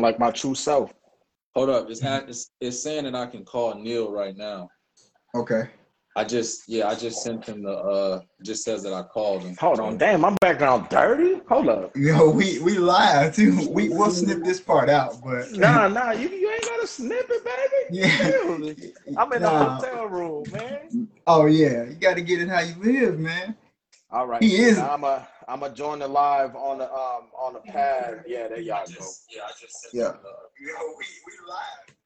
feeling like my true self. Hold up, it's, it's it's saying that I can call Neil right now. Okay. I just yeah, I just sent him the uh just says that I called him. Hold on, damn, my background dirty. Hold up. Yo, we we live too. We we'll snip this part out, but Nah, nah, you, you ain't gotta snip it, baby. Yeah. I'm in Nah. the hotel room, man. oh yeah, you got to get it how you live, man. All right. He is- I'm a I'm a join the live on the um on the pad. Yeah, there y'all go. yeah, I just sent Yeah. him Yo, we we live.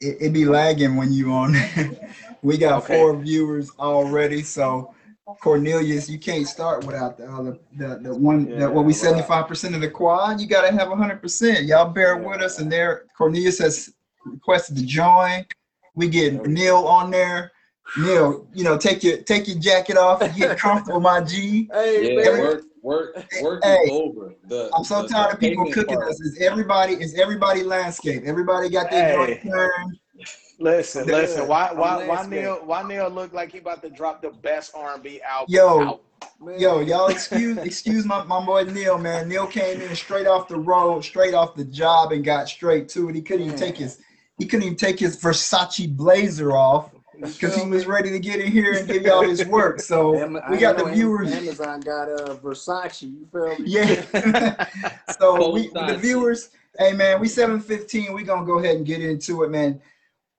It, it be lagging when you on. we got Okay. four viewers already, so Cornelius, you can't start without the other the the one that what we seventy five percent of the quad. You got to have hundred percent. Y'all bear with us, and there Cornelius has requested to join. We get Neil on there. Neil, you know, take your take your jacket off and get comfortable, my G. Hey, Yeah, man. work work work Hey, is over. The I'm so the- tired the of people cooking part. us. Is everybody is everybody landscape? Everybody got their joint Hey. turned. Listen, The- listen. Why why I'm why. Neil why Neil look like he about to drop the best R&B album? Yo, out? Man. Yo, y'all excuse excuse my, my boy Neil, man. Neil came in straight off the road, straight off the job, and got straight to it. He couldn't even take his he couldn't even take his Versace blazer off because he was ready to get in here and give y'all his work. So I we got the viewers. Amazon got uh Versace. You feel me? Yeah. so we the viewers, hey man, we 715. we gonna go ahead and get into it, man.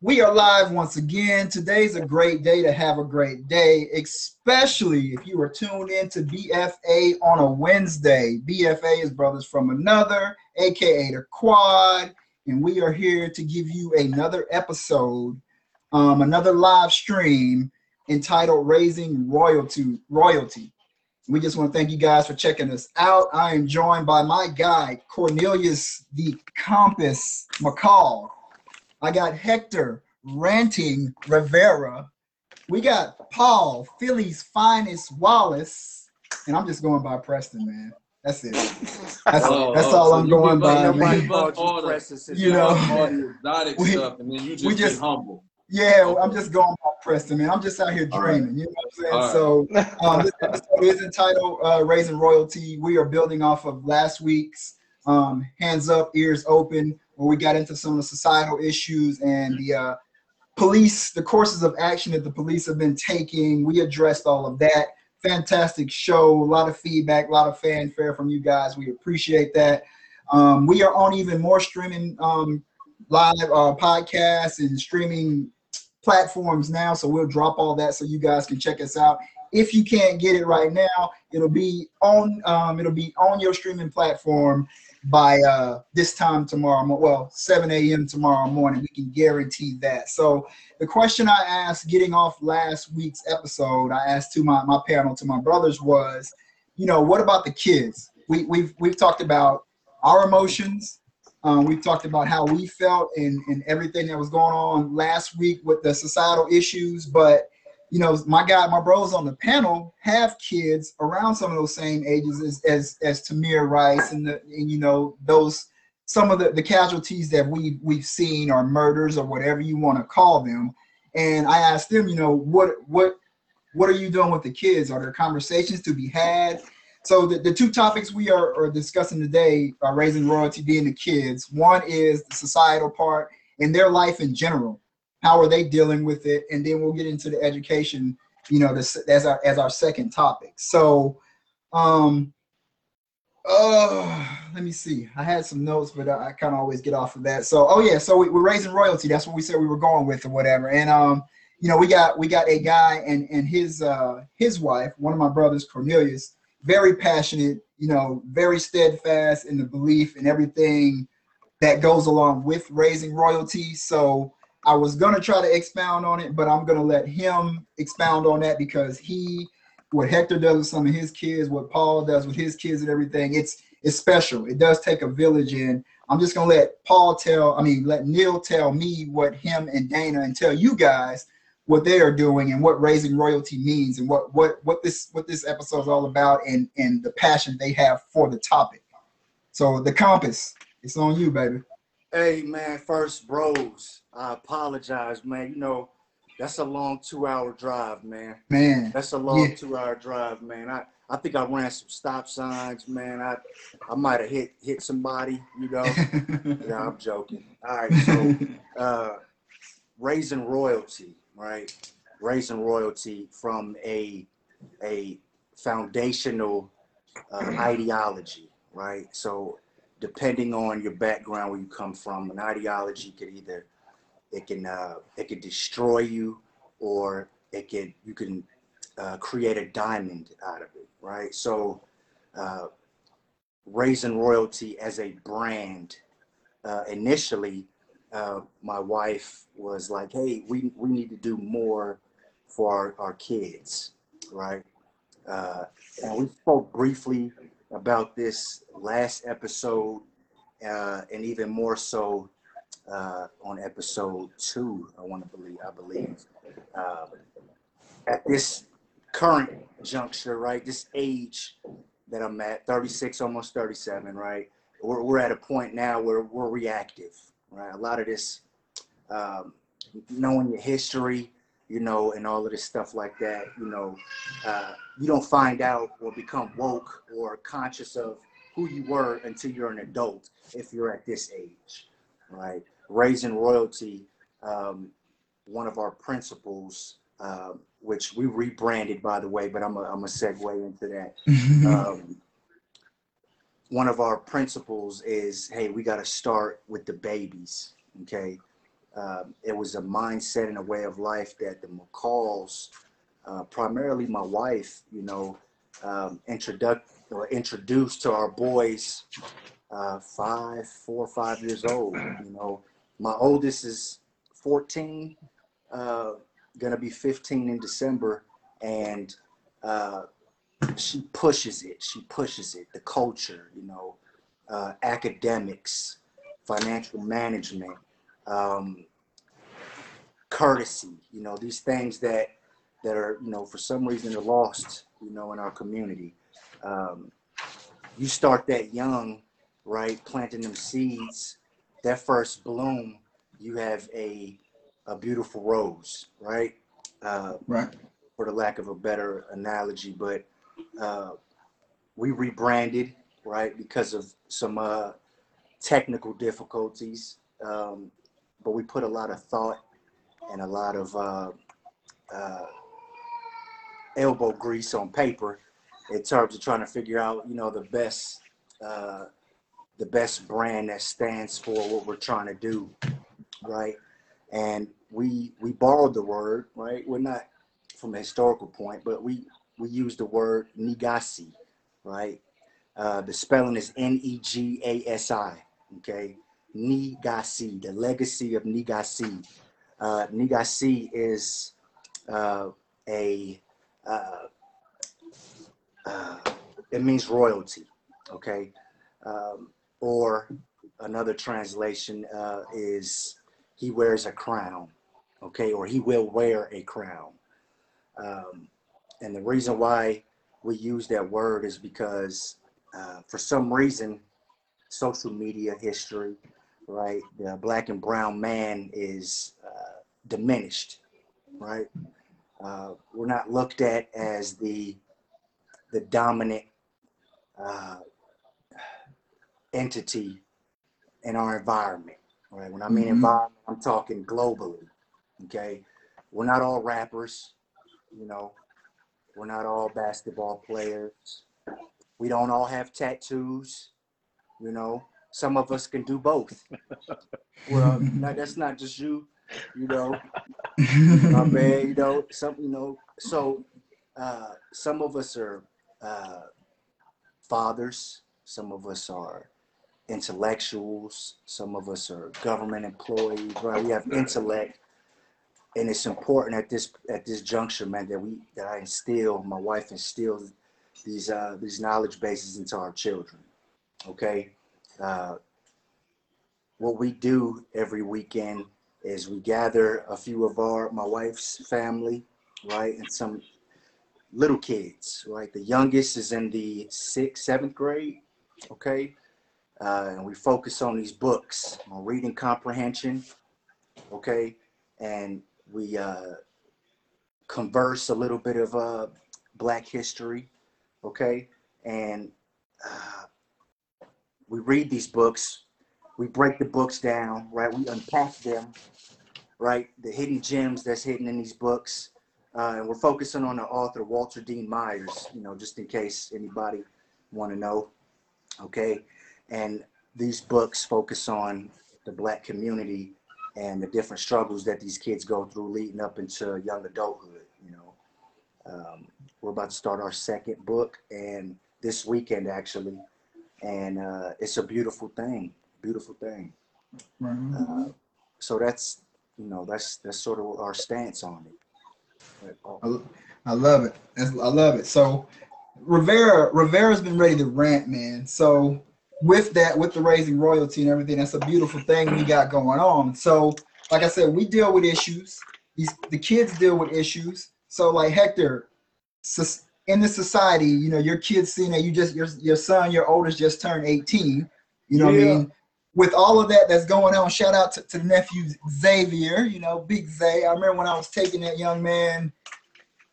We are live once again. Today's a great day to have a great day, especially if you are tuned in to BFA on a Wednesday. BFA is Brothers from Another, aka the Quad, and we are here to give you another episode, um, another live stream entitled Raising Royalty. Royalty. We just want to thank you guys for checking us out. I am joined by my guy, Cornelius the Compass McCall. I got Hector Ranting Rivera. We got Paul, Philly's finest Wallace. And I'm just going by Preston, man. That's it. That's, Oh, that's oh, all so I'm going up- by, you man. give up all the- Preston You know all the exotic We- stuff, and then you just, we just- humble. Yeah, I'm just going by Preston, man. I'm just out here All right. dreaming. You know what I'm saying? So um, this episode is entitled uh, Raising Royalty. We are building off of last week's um, Hands Up, Ears Open, where we got into some of the societal issues and the uh, police, the courses of action that the police have been taking. We addressed all of that. Fantastic show, a lot of feedback, a lot of fanfare from you guys. We appreciate that. Um, we are on even more streaming um, live uh, podcasts and streaming platforms now. So we'll drop all that so you guys can check us out. If you can't get it right now, it'll be on um, it'll be on your streaming platform by uh, this time tomorrow. mo- Well, 7 a.m. tomorrow morning. We can guarantee that. So the question I asked, getting off last week's episode, I asked to my my panel to my brothers was, you know, what about the kids? We we've we've talked about our emotions. Um, we talked about how we felt and, and everything that was going on last week with the societal issues. But, you know, my guy, my bros on the panel have kids around some of those same ages as as, as Tamir Rice and the and you know those some of the, the casualties that we we've seen or murders or whatever you want to call them. And I asked them, you know, what what what are you doing with the kids? Are there conversations to be had? So the, the two topics we are, are discussing today are raising royalty being the kids. One is the societal part and their life in general. How are they dealing with it? And then we'll get into the education, you know, this as our as our second topic. So um uh let me see. I had some notes, but I, I kind of always get off of that. So oh yeah, so we, we're raising royalty. That's what we said we were going with or whatever. And um, you know, we got we got a guy and and his uh his wife, one of my brothers, Cornelius, very passionate, you know, very steadfast in the belief and everything that goes along with raising royalty. So I was gonna try to expound on it, but I'm gonna let him expound on that because he, what Hector does with some of his kids, what Paul does with his kids and everything, it's it's special. It does take a village, and I'm just gonna let Paul tell, I mean, let Neil tell me what him and Dana and tell you guys what they are doing and what raising royalty means and what what what this what this episode is all about and and the passion they have for the topic. So the compass, it's on you, baby. Hey man, first bros. I apologize, man. You know, that's a long two hour drive, man. Man, That's a long Yeah. two hour drive, man. I I think I ran some stop signs, man. I I might have hit hit somebody, you know. yeah, I'm joking. All right, so uh, raising royalty, right? Raising royalty from a a foundational uh, ideology, right? So depending on your background, where you come from, an ideology could either it can uh, it can destroy you, or it can you can uh, create a diamond out of it, right? So, uh, raising royalty as a brand, uh, initially, uh, my wife was like, "Hey, we we need to do more for our, our kids, right?" Uh, and we spoke briefly about this last episode, uh, and even more so uh, on episode two. I want to believe. I believe uh, at this current juncture, right? This age that I'm at, 36, almost 37, right? We're, we're at a point now where we're reactive, right? A lot of this, um, knowing your history, you know, and all of this stuff like that, you know, uh, you don't find out or become woke or conscious of who you were until you're an adult if you're at this age, right? Raising royalty, um, one of our principles, um, which we rebranded by the way, but I'm a, I'm a segue into that. Um, one of our principles is, hey, we got to start with the babies. Okay, um, it was a mindset and a way of life that the McCalls, uh, primarily my wife, you know, um, introduced or introduced to our boys, uh, five, four, five years old. You know, my oldest is 14. Uh, gonna be 15 in December, and uh, she pushes it. She pushes it. The culture, you know, uh, academics, financial management, um, courtesy. You know, these things that that are, you know, for some reason are lost, you know, in our community. Um, you start that young, right? Planting them seeds. That first bloom, you have a a beautiful rose, right? Uh, right. For the lack of a better analogy, but uh, we rebranded, right, because of some uh, technical difficulties. Um, but we put a lot of thought and a lot of uh, uh, elbow grease on paper in terms of trying to figure out, you know, the best uh, the best brand that stands for what we're trying to do, right? And we we borrowed the word, right? We're not from a historical point, but we we use the word negasi, right? Uh, the spelling is N E G A S I, okay? Negasi, the legacy of Negasi. Uh, Negasi is uh, a uh, uh, it means royalty, okay? Um, or another translation uh, is he wears a crown, okay, or he will wear a crown. Um, and the reason why we use that word is because uh, for some reason, social media history, right, the black and brown man is uh, diminished, right? Uh, we're not looked at as the the dominant uh, entity in our environment, right? When I mean mm-hmm. environment, I'm talking globally. Okay, we're not all rappers, you know. We're not all basketball players. We don't all have tattoos, you know. Some of us can do both. well, that's not just you, you know. My man, you know. Some, you know. So, uh, some of us are uh, fathers. Some of us are intellectuals. Some of us are government employees, right? We have intellect, and it's important at this at this juncture, man, that we that I instill, my wife instills these uh, these knowledge bases into our children. Okay, uh, what we do every weekend is we gather a few of our my wife's family, right, and some little kids, right. The youngest is in the sixth, seventh grade. Okay, uh, and we focus on these books on reading comprehension okay and we uh, converse a little bit of uh, black history okay? And uh, we read these books, we break the books down, right? We unpack them, right? The hidden gems that's hidden in these books. Uh, and we're focusing on the author Walter Dean Myers, you know, just in case anybody want to know, okay? And these books focus on the black community and the different struggles that these kids go through leading up into young adulthood, you know. Um, we're about to start our second book and this weekend actually and uh, it's a beautiful thing beautiful thing uh, so that's you know that's that's sort of our stance on it oh, I, I love it. That's, I love it. So Rivera Rivera's been ready to rant, man. So with that, with the raising royalty and everything, that's a beautiful thing we got going on. So like I said, we deal with issues. These the kids deal with issues. So like Hector, in the society, you know, your kids seeing that you just your your son, your oldest just turned 18. You know what I mean? With all of that that's going on, shout out to, to the nephew Xavier, you know, Big Zay. I remember when I was taking that young man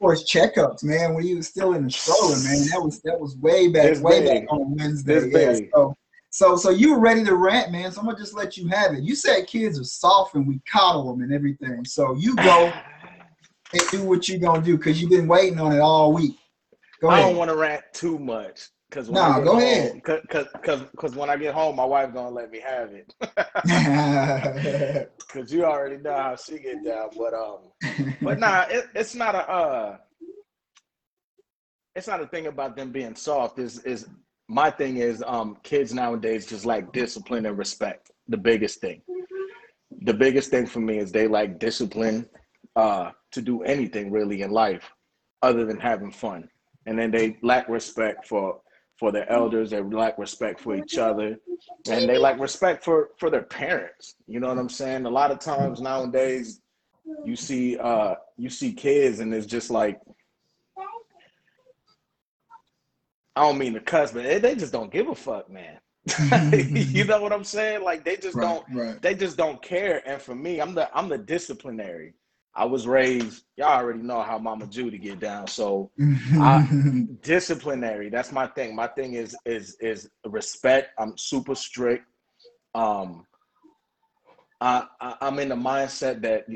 for his checkups, man, when he was still in the stroller, man. That was that was way back, This way big. back on Wednesday. This Yeah, so so so you were ready to rant, man. So I'm gonna just let you have it. You said kids are soft and we coddle them and everything. So you go and do what you're gonna do because you've been waiting on it all week. Go I don't want to rant too much because when Nah, I get go home, ahead. Cause, cause, cause when I get home, my wife gonna let me have it. Cause you already know how she get down. But um, but nah, it, it's not a uh, it's not a thing about them being soft. Is is my thing is um, kids nowadays just like discipline and respect. The biggest thing. The biggest thing for me is they like discipline uh, to do anything really in life, other than having fun. And then they lack respect for for their elders. They lack respect for each other, and they lack respect for for their parents. You know what I'm saying? A lot of times nowadays, you see uh you see kids, and it's just like I don't mean to cuss, but they, just don't give a fuck, man. you know what I'm saying? Like they just don't right. they just don't care. And for me, I'm the I'm the disciplinary. I was raised, y'all already know how Mama Judy get down. So I, disciplinary, that's my thing. My thing is is is respect. I'm super strict. Um I, I I'm in the mindset that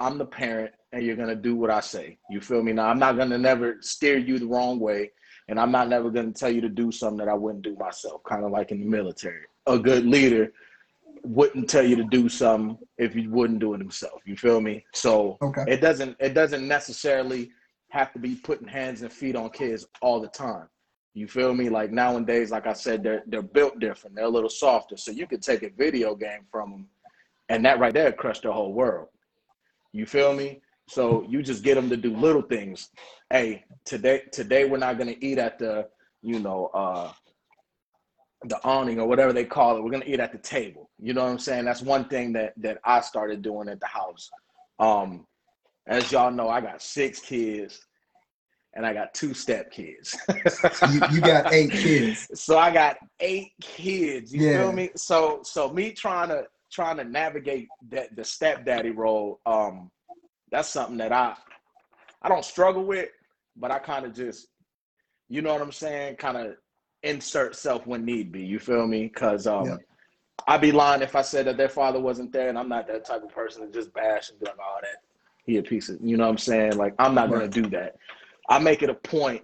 I'm the parent and you're gonna do what I say. You feel me? Now I'm not gonna never steer you the wrong way, and I'm not never gonna tell you to do something that I wouldn't do myself, kind of like in the military. A good leader wouldn't tell you to do something if he wouldn't do it himself. You feel me? So okay. it doesn't it doesn't necessarily have to be putting hands and feet on kids all the time. You feel me? Like nowadays, like I said, they're they're built different. They're a little softer. So you could take a video game from them, and that right there crushed their whole world. You feel me? So you just get them to do little things. Hey, today today we're not gonna eat at the you know uh the awning or whatever they call it. We're gonna eat at the table. You know what I'm saying? That's one thing that that I started doing at the house. Um, as y'all know, I got six kids and I got two step kids. You, you got eight kids. so I got eight kids. You Yeah. feel me? So so me trying to trying to navigate that the stepdaddy role, um, that's something that I I don't struggle with, but I kind of just, you know what I'm saying, kind of insert self when need be. You feel me? Because um, Yeah. I'd be lying if I said that their father wasn't there, and I'm not that type of person to just bash and be like, "Oh, that he a piece of," you know what I'm saying? Like I'm not gonna do that. I make it a point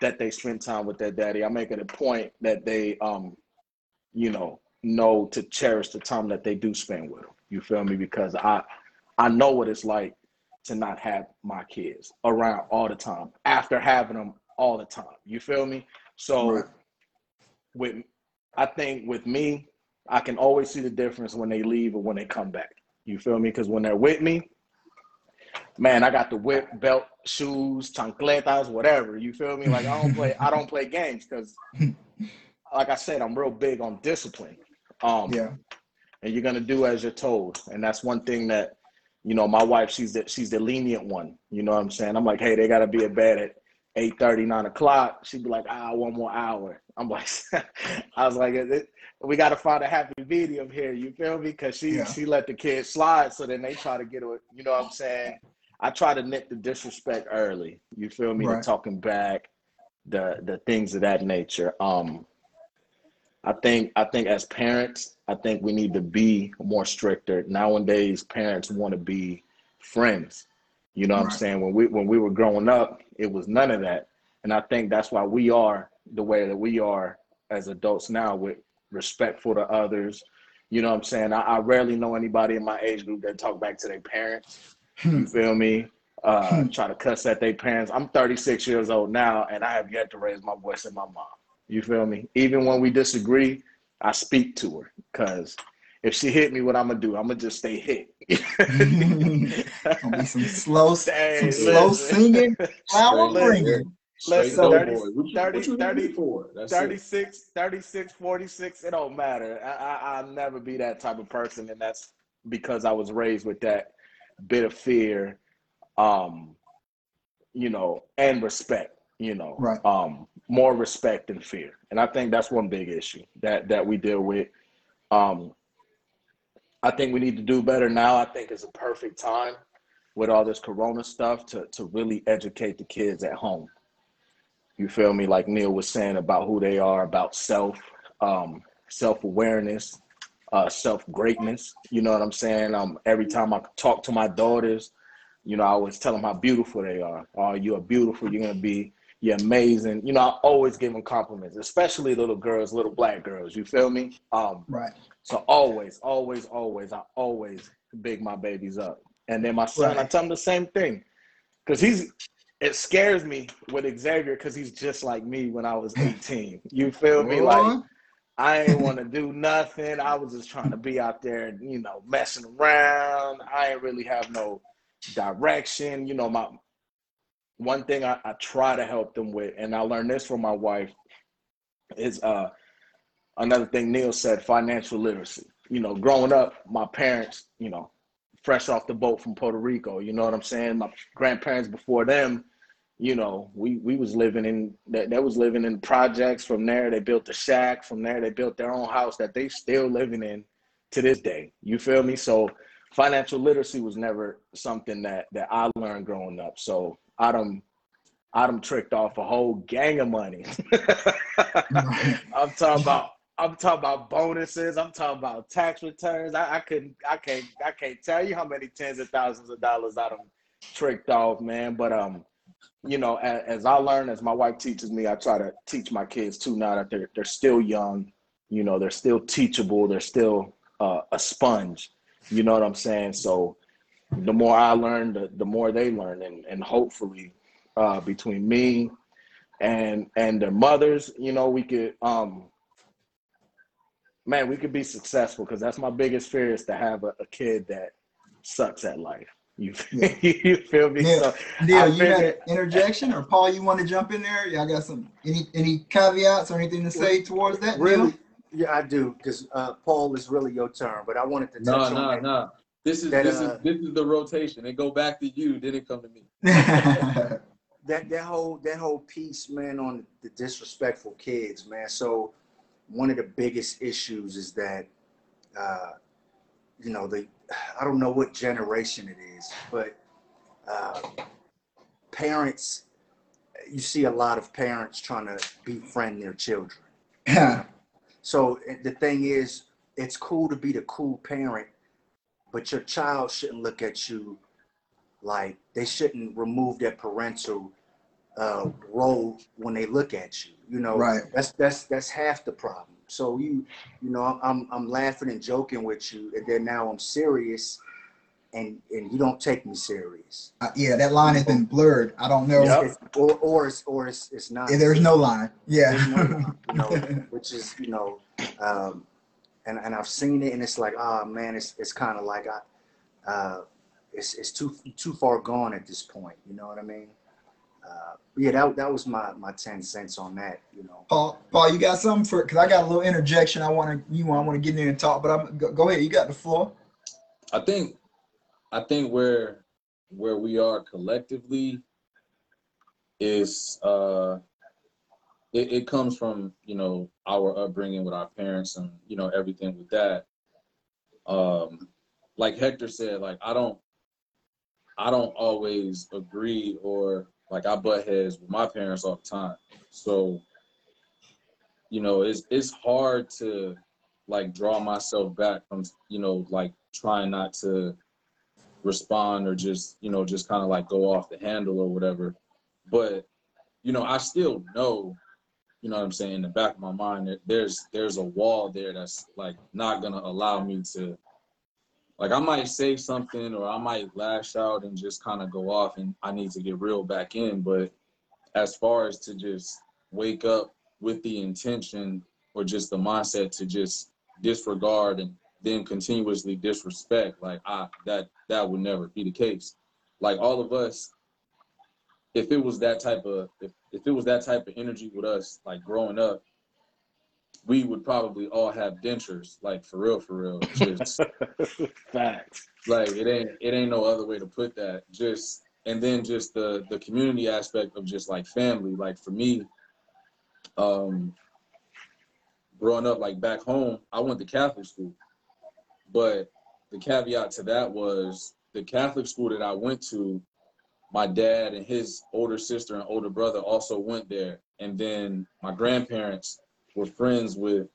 that they spend time with their daddy. I make it a point that they, um, you know, know to cherish the time that they do spend with them. You feel me? Because I, I know what it's like to not have my kids around all the time after having them all the time. You feel me? So Right. With, I think with me, I can always see the difference when they leave or when they come back. You feel me? Because when they're with me, man, I got the whip, belt, shoes, chancletas, whatever. You feel me? Like I don't play, I don't play games because, like I said, I'm real big on discipline. Um, Yeah. and you're gonna do as you're told, and that's one thing that, you know, my wife, she's the she's the lenient one. You know what I'm saying? I'm like, hey, they gotta be at bed at 8 9 o'clock. She'd be like, ah, one more hour. I'm like, I was like, "It- we gotta find a happy medium here. You feel me? Because she Yeah. she let the kids slide, so then they try to get it. You know what I'm saying? I try to nip the disrespect early. You feel me? Right. The talking back, the the things of that nature. Um, I think I think as parents, I think we need to be more stricter. Nowadays, parents want to be friends. You know what I'm saying? When we when we were growing up, it was none of that. And I think that's why we are the way that we are as adults now with respectful to others. You know what I'm saying? I, I rarely know anybody in my age group that talk back to their parents. You feel me? Uh, try to cuss at their parents. I'm 36 years old now, and I have yet to raise my voice at my mom. You feel me? Even when we disagree, I speak to her because if she hit me, what I'm gonna do? I'm gonna just stay hit. Gonna be some slow, Hey, some slow singing, flower Listen. bringing. Straight Listen, dope 30 you, 30 30 30, it. 36, 36, 46, it don't matter. I, I, I'll never be that type of person, and that's because I was raised with that bit of fear, um, you know, and respect. You know, Right. um, more respect than fear, and I think that's one big issue that that we deal with. Um, I think we need to do better now. I think it's a perfect time with all this Corona stuff to to really educate the kids at home. You feel me? Like Neil was saying about who they are, about self, um, self awareness, uh, self greatness. You know what I'm saying? Um, every time I talk to my daughters, you know, I always tell them how beautiful they are. Oh, you are beautiful. You're gonna be. You're amazing. You know, I always give them compliments, especially little girls, little black girls. You feel me? Um, Right. so always, always, always, I always big my babies up. And then my son, I tell him the same thing. Cause he's it scares me with Xavier because he's just like me when I was 18. You feel me? Like I ain't want to do nothing. I was just trying to be out there and you know messing around. I ain't really have no direction. You know, my one thing I, I try to help them with, and I learned this from my wife, is uh another thing Neil said, financial literacy. You know, growing up, my parents, you know, fresh off the boat from Puerto Rico, you know what I'm saying? My grandparents before them, you know, we we was living in that they was living in projects. From there, they built a shack. From there, they built their own house that they still living in to this day. You feel me? So financial literacy was never something that that I learned growing up. So I done I tricked off a whole gang of money. I'm talking about I'm talking about bonuses. I'm talking about tax returns. I, I couldn't I can't I can't tell you how many tens of thousands of dollars I done tricked off, man. But um, you know, as, as I learn, as my wife teaches me, I try to teach my kids too. Now that they're they're still young, you know, they're still teachable. They're still uh, a sponge. You know what I'm saying? So the more I learn, the, the more they learn, and and hopefully, uh, between me and and their mothers, you know, we could um man, we could be successful because that's my biggest fear is to have a, a kid that sucks at life. You Yeah. you feel me? Neil, So Neil, I you got figured- an interjection, or Paul, you want to jump in there? Y'all got some any any caveats or anything to say towards that? Neil? Really? Yeah, I do, because uh, Paul is really your turn, but I wanted to No, touch on no, that. no. This is That, this uh, is this is the rotation. It go back to you, then it come to me. that that whole that whole piece, man, on the disrespectful kids, man. So one of the biggest issues is that uh, you know the I don't know what generation it is, but uh, parents you see a lot of parents trying to befriend their children. So the thing is, it's cool to be the cool parent, but your child shouldn't look at you like they shouldn't remove their parental uh, role when they look at you. You know, Right. that's that's that's half the problem. So you, you know, I'm I'm laughing and joking with you, and then now I'm serious, and and you don't take me serious. Uh, yeah, that line has been blurred. I don't know. Yep. It's- or or it's or it's it's not. Yeah, there's no line. There's no Yeah. line, you know, which is you know, um, and and I've seen it, and it's like, ah, man, it's it's kind of like I, uh, it's it's too too far gone at this point. You know what I mean? Uh, yeah, that that was my my ten cents on that. You know. Paul, Paul, you got something for? Because I got a little interjection. I want to you want I want to get in there and talk, but I'm go, go ahead. You got the floor. I think I think where where we are collectively is uh it, it comes from, you know, our upbringing with our parents and, you know, everything with that. Um like Hector said, like I don't I don't always agree or Like I butt heads with my parents all the time. So, you know, it's it's hard to like draw myself back from, you know, like trying not to respond or just, you know, just kind of like go off the handle or whatever. But, you know, I still know, you know what I'm saying, in the back of my mind there's there's a wall there that's like not gonna allow me to like I might say something or I might lash out and just kind of go off and I need to get real back in. But as far as to just wake up with the intention or just the mindset to just disregard and then continuously disrespect, like I that that would never be the case. Like all of us, if it was that type of if, if it was that type of energy with us, like growing up, we would probably all have dentures, like for real, for real. Just Facts. like it ain't it ain't no other way to put that. Just and then just the the community aspect of just like family. Like for me, um, growing up like back home, I went to Catholic school, but the caveat to that was the Catholic school that I went to. My dad and his older sister and older brother also went there, and then my grandparents were friends with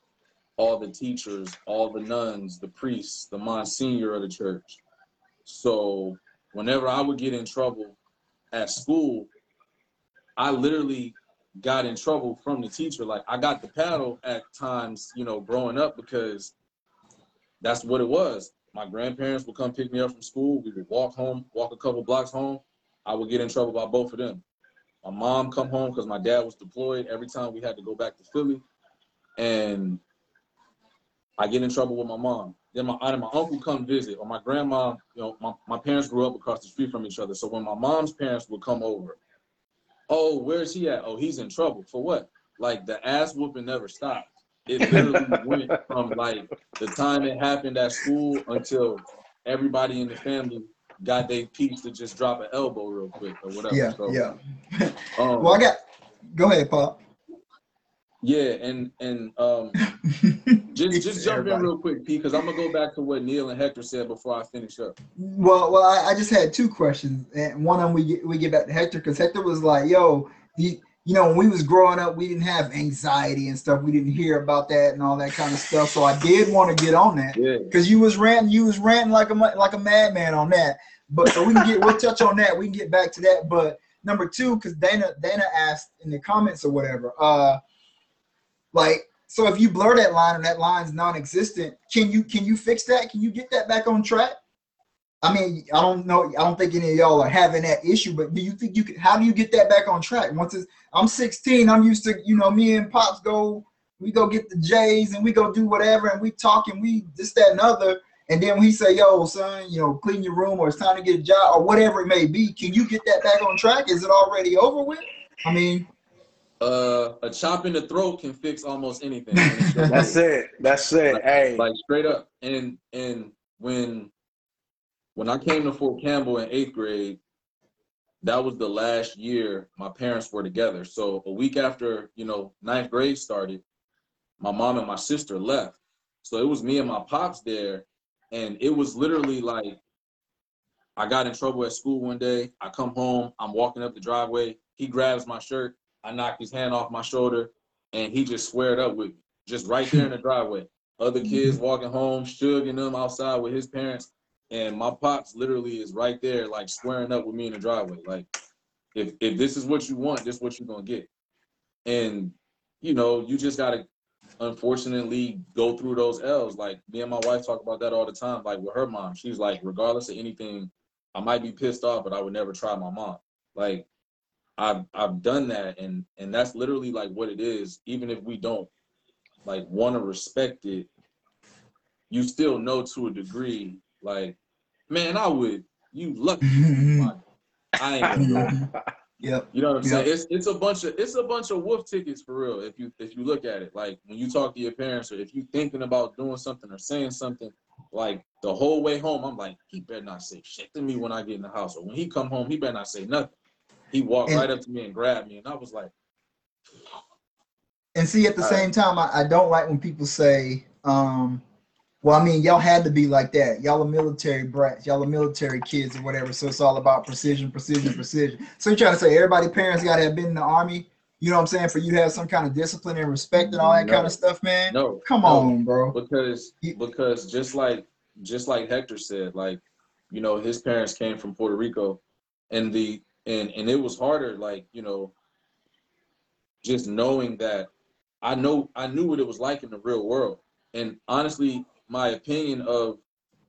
all the teachers, all the nuns, the priests, the monsignor of the church. So whenever I would get in trouble at school, I literally got in trouble from the teacher. Like I got the paddle at times, you know, growing up because that's what it was. My grandparents would come pick me up from school. We would walk home, walk a couple blocks home. I would get in trouble by both of them. My mom come home because my dad was deployed. Every time we had to go back to Philly, and I get in trouble with my mom. Then my aunt and my uncle come visit, or my grandma. You know, my, my parents grew up across the street from each other. So when my mom's parents would come over, oh, where's he at? Oh, he's in trouble for what? Like the ass whooping never stopped. It literally went from like the time it happened at school until everybody in the family got their piece to just drop an elbow real quick or whatever. Yeah, so, yeah. Um, Well, I got. Go ahead, Pop. yeah, and and um, just just jump in real quick, P, because I'm gonna go back to what Neil and Hector said before I finish up. Well, well, I, I just had two questions, and one of them we get we get back to Hector because Hector was like, "Yo, the, you know, when we was growing up, we didn't have anxiety and stuff. We didn't hear about that and all that kind of stuff. So I did want to get on that Yeah, because you was ranting, you was ranting like a like a madman on that. But so we can get we'll touch on that. We can get back to that. But number two, because Dana Dana asked in the comments or whatever, uh, like so if you blur that line and that line's non-existent, can you can you fix that? Can you get that back on track? I mean, I don't know. I don't think any of y'all are having that issue, but do you think you could? How do you get that back on track? Once it's, I'm 16, I'm used to, you know, me and pops go, we go get the J's and we go do whatever, and we talk and we this, that, and other. And then when he say, "Yo, son, you know, clean your room or it's time to get a job or whatever it may be," can you get that back on track? Is it already over with? I mean, uh, a chop in the throat can fix almost anything. That's it. That's it. Like- hey. like straight up. And and when when I came to Fort Campbell in eighth grade, that was the last year my parents were together. So a week after you know ninth grade started, my mom and my sister left. So it was me and my pops there, and it was literally like I got in trouble at school one day. I come home, I'm walking up the driveway. He grabs my shirt. I knock his hand off my shoulder, and he just squared up with me, just right there in the driveway. Other kids walking home, Suge and them outside with his parents, and my pops literally is right there, like squaring up with me in the driveway. Like, if if this is what you want, this is what you're gonna get. And you know, you just gotta unfortunately go through those L's. Like me and my wife talk about that all the time. Like with her mom, she's like, regardless of anything, I might be pissed off, but I would never try my mom. Like I've I've done that, and and that's literally like what it is. Even if we don't like want to respect it, you still know to a degree. Like, man, I would. You lucky. I ain't gonna it. yep. You know what I'm saying? It's it's a bunch of it's a bunch of wolf tickets for real. If you if you look at it, like when you talk to your parents, or if you thinking about doing something or saying something, like the whole way home, I'm like, he better not say shit to me when I get in the house, or when he come home, he better not say nothing. He walked And- right up to me and grabbed me, and I was like, And see, at the All same time, I, I don't like when people say, um, Well, I mean, y'all had to be like that. Y'all are military brats. Y'all are military kids or whatever. So it's all about precision, precision, precision. So you're trying to say everybody parents got to have been in the army. You know what I'm saying? For you to have some kind of discipline and respect and all that No. kind of stuff, man. No, Come no. on, bro. because because just like just like Hector said, like you know his parents came from Puerto Rico, and the and and it was harder, like you know, just knowing that I know I knew what it was like in the real world, and honestly, my opinion of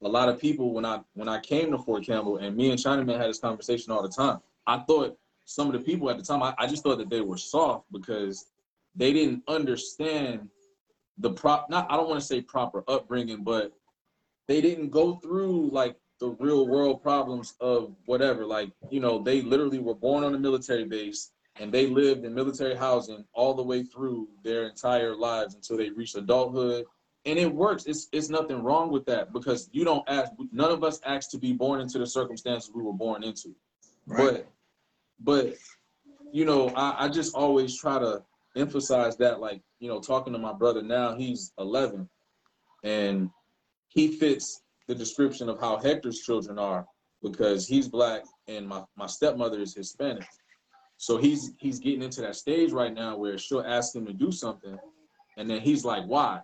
a lot of people when I when I came to Fort Campbell, and me and Chinaman had this conversation all the time. I thought some of the people at the time, I, I just thought that they were soft because they didn't understand the prop not I don't want to say proper upbringing, but they didn't go through like the real world problems of whatever. Like, you know, they literally were born on a military base and they lived in military housing all the way through their entire lives until they reached adulthood. And it works. It's it's nothing wrong with that because you don't ask none of us asked to be born into the circumstances we were born into. But but you know, I, I just always try to emphasize that like, you know, talking to my brother now, he's 11 and he fits the description of how Hector's children are because he's black and my, my stepmother is Hispanic. So he's he's getting into that stage right now where she'll ask him to do something and then he's like, why?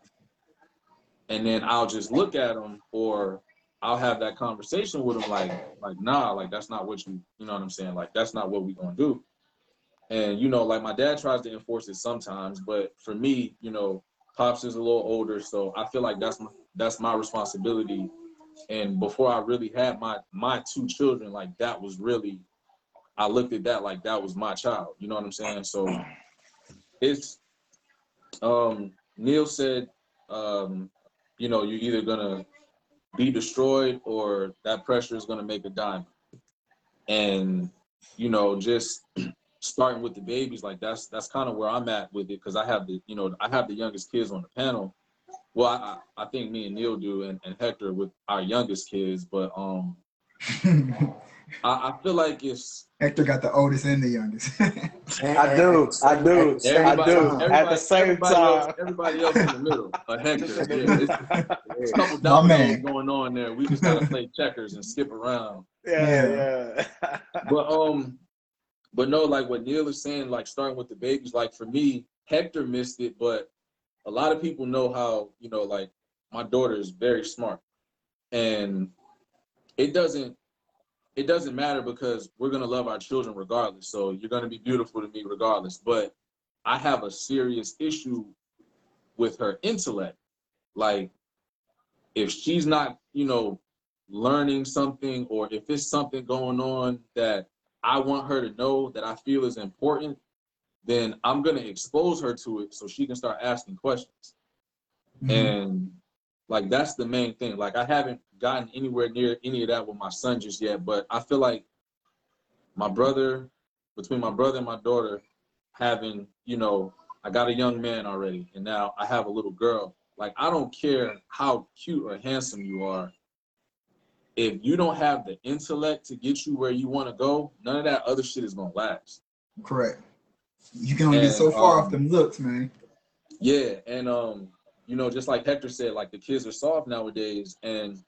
And then I'll just look at them or I'll have that conversation with them like, like, nah, like that's not what you, you know what I'm saying? Like that's not what we gonna do. And you know, like my dad tries to enforce it sometimes, but for me, you know, pops is a little older, so I feel like that's my that's my responsibility. And before I really had my my two children, like that was really, I looked at that like that was my child. You know what I'm saying? So it's, um, Neil said, um, you know, you're either gonna be destroyed or that pressure is gonna make a diamond. And you know, just starting with the babies, like that's that's kind of where I'm at with it because I have the you know I have the youngest kids on the panel. Well, I, I I think me and Neil do, and, and Hector with our youngest kids, but um, I, I feel like it's Hector got the oldest and the youngest. I do, I do, everybody, I do. At the same everybody Else, time. everybody else in the middle, a Hector. Yeah, it's, it's a couple My dominoes going on there. We just gotta play checkers and skip around. Yeah, yeah. But um, but no, like what Neil is saying, like starting with the babies, like for me, Hector missed it, but a lot of people know how, you know, like my daughter is very smart. And it doesn't it doesn't matter because we're gonna love our children regardless. So you're gonna be beautiful to me regardless. But I have a serious issue with her intellect. Like if she's not, you know, learning something or if it's something going on that I want her to know that I feel is important, then I'm gonna expose her to it so she can start asking questions. Mm-hmm. And like that's the main thing. Like I haven't gotten anywhere near any of that with my son just yet, but I feel like my brother, between my brother and my daughter, having, you know, I got a young man already, and now I have a little girl. Like I don't care how cute or handsome you are. If you don't have the intellect to get you where you want to go, none of that other shit is gonna last. Correct. You can only get so far um, off them looks, man. Yeah, and um, you know, just like Hector said, like the kids are soft nowadays, and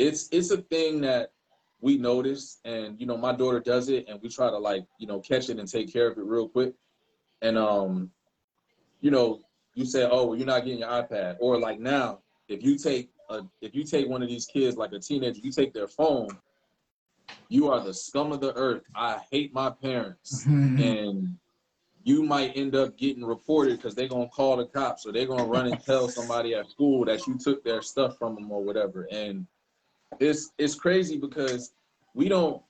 it's it's a thing that we notice, and you know, my daughter does it, and we try to like you know catch it and take care of it real quick, and um, you know, you say, oh, well, you're not getting your iPad, or like now, if you take a if you take one of these kids like a teenager, you take their phone, you are the scum of the earth. I hate my parents and you might end up getting reported because they're gonna call the cops or they're gonna run and tell somebody at school that you took their stuff from them or whatever. And it's it's crazy because we don't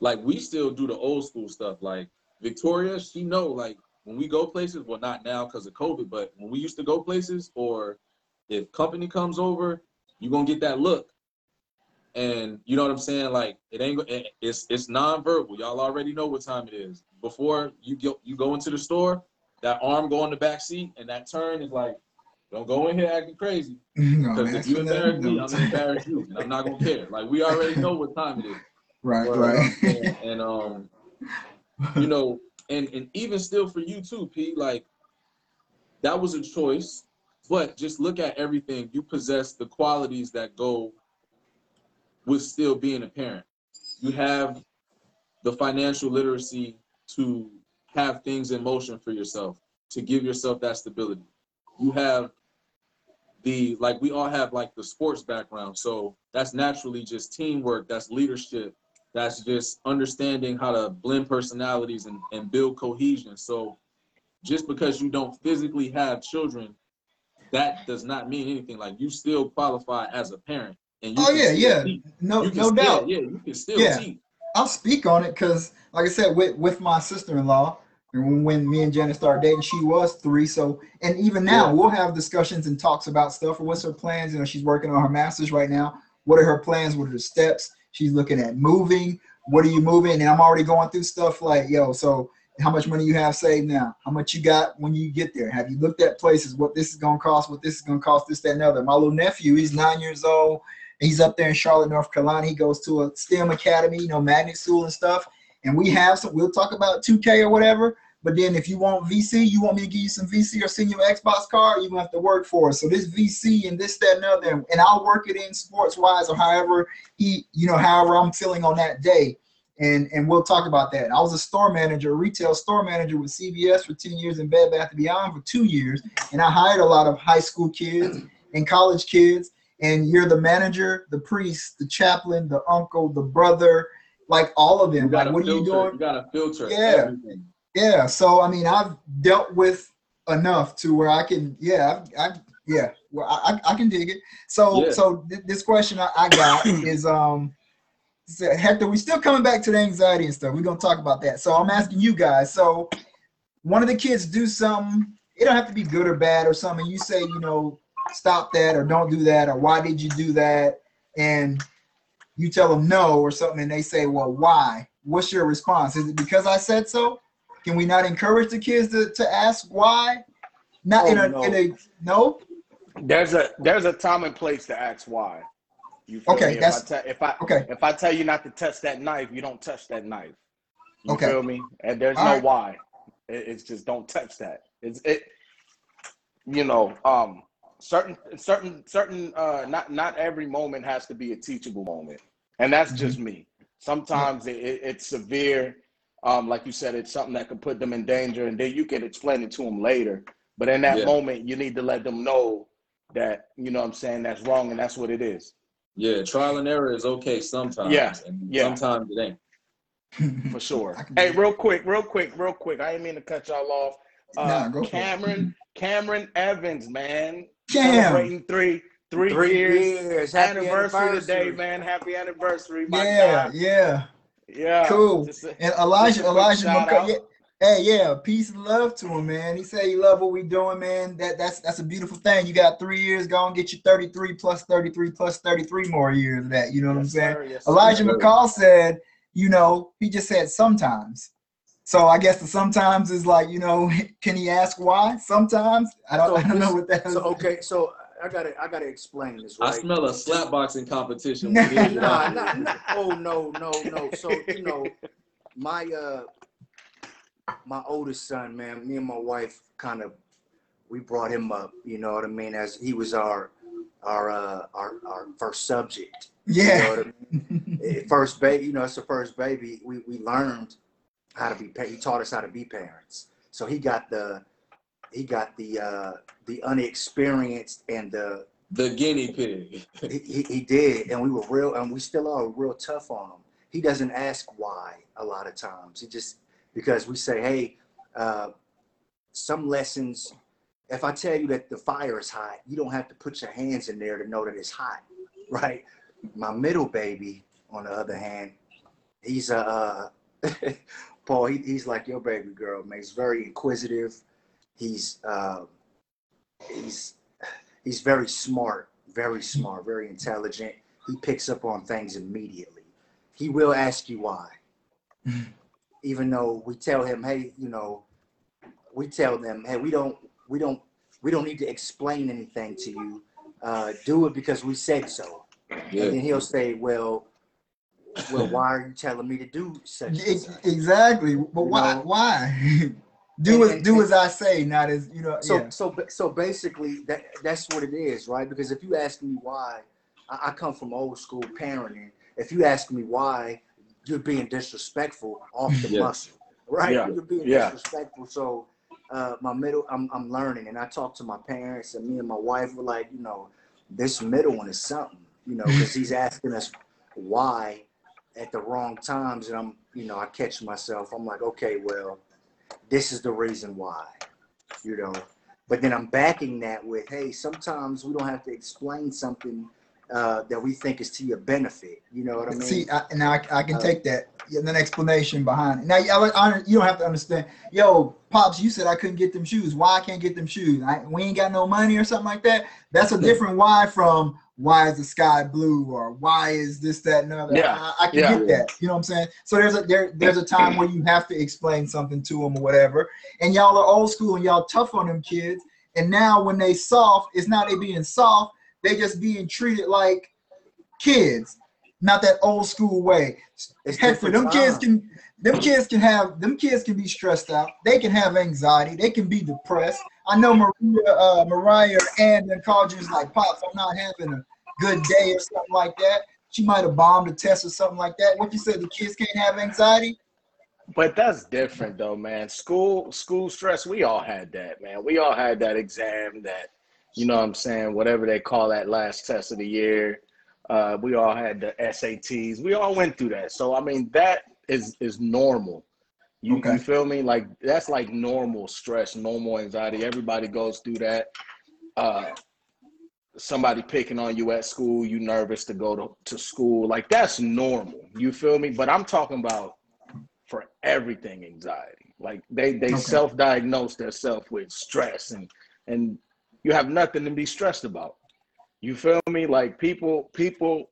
like we still do the old school stuff. Like Victoria, she know like when we go places, well not now because of COVID, but when we used to go places or if company comes over, you're gonna get that look. And you know what I'm saying? Like it ain't it's it's nonverbal. Y'all already know what time it is. Before you go you go into the store, that arm go in the back seat and that turn is like, don't go in here acting crazy. Because man, if you embarrass me. I'm gonna embarrass you. And I'm not gonna care. Like we already know what time it is. Right, Well, right. And, and um, you know, and and even still for you too, P, like that was a choice But just look at everything. You possess the qualities that go with still being a parent. You have the financial literacy to have things in motion for yourself, to give yourself that stability. You have the like we all have like the sports background. So that's naturally just teamwork, that's leadership, that's just understanding how to blend personalities and, and build cohesion. So just because you don't physically have children, that does not mean anything. Like you still qualify as a parent. And you Oh yeah, yeah, teach. no, no still- doubt. Yeah, you can still Yeah. teach. I'll speak on it because, like I said, with with my sister-in-law, and when, me and Janet started dating, she was three. So, and even now, Yeah. we'll have discussions and talks about stuff. What's her plans? You know, she's working on her master's right now. What are her plans? What are the steps? She's looking at moving. What are you moving? And I'm already going through stuff like, yo, so how much money you have saved now? How much you got when you get there? Have you looked at places? What this is gonna cost? What this is gonna cost? This, that, and other. My little nephew, he's nine years old. He's up there in Charlotte, North Carolina. He goes to a STEM academy, you know, magnet school and stuff. And we have some, we'll talk about 2K or whatever. But then if you want VC, you want me to give you some VC or send you an Xbox card, you're gonna have to work for it. So this VC and this, that, and other, and I'll work it in sports wise or however he, you know, however I'm feeling on that day. And and we'll talk about that. I was a store manager, a retail store manager with CVS for 10 years and Bed Bath & Beyond for two years. And I hired a lot of high school kids and college kids and you're the manager, the priest, the chaplain, the uncle, the brother, like all of them. Like, what are you doing? You gotta filter Yeah. everything. Yeah. So I mean, I've dealt with enough to where I can. Yeah. I. I yeah. Well, I, I I can dig it. So Yeah. so th- this question I, I got is um. Hector, we still coming back to the anxiety and stuff. We're gonna talk about that. So I'm asking you guys. So one of the kids do something. It don't have to be good or bad or something. You say, you know, stop that or don't do that or why did you do that? And you tell them no or something, and they say, well, why? What's your response? Is it because I said so? Can we not encourage the kids to, to ask why? Not in Oh, a no. in a no. There's a there's a time and place to ask why. You feel Okay, me? If I, that's- te- if I Okay. if I tell you not to touch that knife, you don't touch that knife. You Okay. feel me? And there's All no right. why. It- it's just don't touch that. It's it. You know, um, certain certain certain uh, not not every moment has to be a teachable moment, and that's Mm-hmm. just me. Sometimes it, it, it's severe. Um, like you said, it's something that could put them in danger, and then you can explain it to them later. But in that Yeah. moment, you need to let them know that you know what I'm saying that's wrong, and that's what it is. Yeah, trial and error is okay sometimes. Yeah, And yeah. sometimes it ain't. For sure. Hey, real quick, real quick, real quick. I didn't mean to cut y'all off. Uh, Nah, go. Cameron, Cameron Evans, man, Cam. celebrating three, three, Three years, years. Happy anniversary, today, man. Happy anniversary, my Yeah, guy. yeah. Yeah, Cool. A- And Elijah, Just a quick Elijah McCoy. Yeah, hey, yeah, peace and love to him, man. He said he love what we doing, man. That that's that's a beautiful thing. You got three years, go and get you 33 plus 33 plus 33 more years of that. You know what I'm saying? sir, yes. Elijah sir. McCall said, you know, he just said sometimes. So I guess the sometimes is like, you know, can he ask why? Sometimes I don't, So I don't know what that is. So okay, so I gotta I gotta explain this. I smell a slapboxing competition. Nah, nah, nah, nah. Oh no, no, no. So you know, my uh, my oldest son, man. Me and my wife kind of we brought him up. You know what I mean? As he was our our uh, our our first subject. You know Yeah. what I mean? Eh, First baby, you know, it's the first baby. We we learned how to be. pa- He taught us how to be parents. So he got the he got the uh, the unexperienced and the The guinea pig. he, he, did, and we were real, and we still are real tough on him. He doesn't ask why a lot of times. He just because we say, hey, uh, some lessons. If I tell you that the fire is hot, you don't have to put your hands in there to know that it's hot, right? My middle baby, on the other hand, he's a uh, Paul. He, he's like your baby girl, man. He's very inquisitive. He's uh, he's he's very smart, very smart, very intelligent. He picks up on things immediately. He will ask you why. Even though we tell him, hey, you know, we tell them, hey, we don't, we don't, we don't need to explain anything to you. Uh, do it because we said so. Yeah. And then he'll say, well, well, why are you telling me to do such such? Exactly. But You why? know? Why? do And- as and- do as I say, not as you know. So yeah. so so basically that that's what it is, right? Because if you ask me why, I, I come from old school parenting. If you ask me why, you're being disrespectful off the Yeah. muscle, right? Yeah. You're being Yeah. disrespectful. So uh, my middle, I'm I'm learning, and I talk to my parents, and me and my wife were like, you know, this middle one is something, you know, because he's asking us why at the wrong times, and I'm, you know, I catch myself. I'm like, okay, well, this is the reason why, you know. But then I'm backing that with, hey, sometimes we don't have to explain something uh, that we think is to your benefit. You know what I mean? See, I, now I, I can Uh, take that. Yeah, an explanation behind it. Now, I, I, you don't have to understand. Yo, pops, you said I couldn't get them shoes. Why I can't get them shoes? I, we ain't got no money or something like that. That's a different why from why is the sky blue or why is this that and other. Yeah, I, I can yeah. get that. You know what I'm saying? So there's a there there's a time where you have to explain something to them or whatever. And y'all are old school and y'all tough on them kids. And now when they soft, it's not they being soft. They just being treated like kids, not that old school way. It's Heck, for them different kids can them kids can have them kids can be stressed out. They can have anxiety. They can be depressed. I know Maria, uh, Mariah, and then called you was like, "Pops, I'm not having a good day or something like that." She might have bombed a test or something like that. What you said, the kids can't have anxiety. But that's different though, man. School school stress, we all had that, man. We all had that exam that, you know what I'm saying, whatever they call that last test of the year. Uh, we all had the SATs. We all went through that. So I mean that is is normal. You, Okay. you feel me? Like that's like normal stress, normal anxiety. Everybody goes through that. Uh somebody picking on you at school, you nervous to go to, to school. Like that's normal. You feel me? But I'm talking about for everything anxiety. Like they they Okay. self-diagnose themselves with stress and and you have nothing to be stressed about. You feel me? Like people people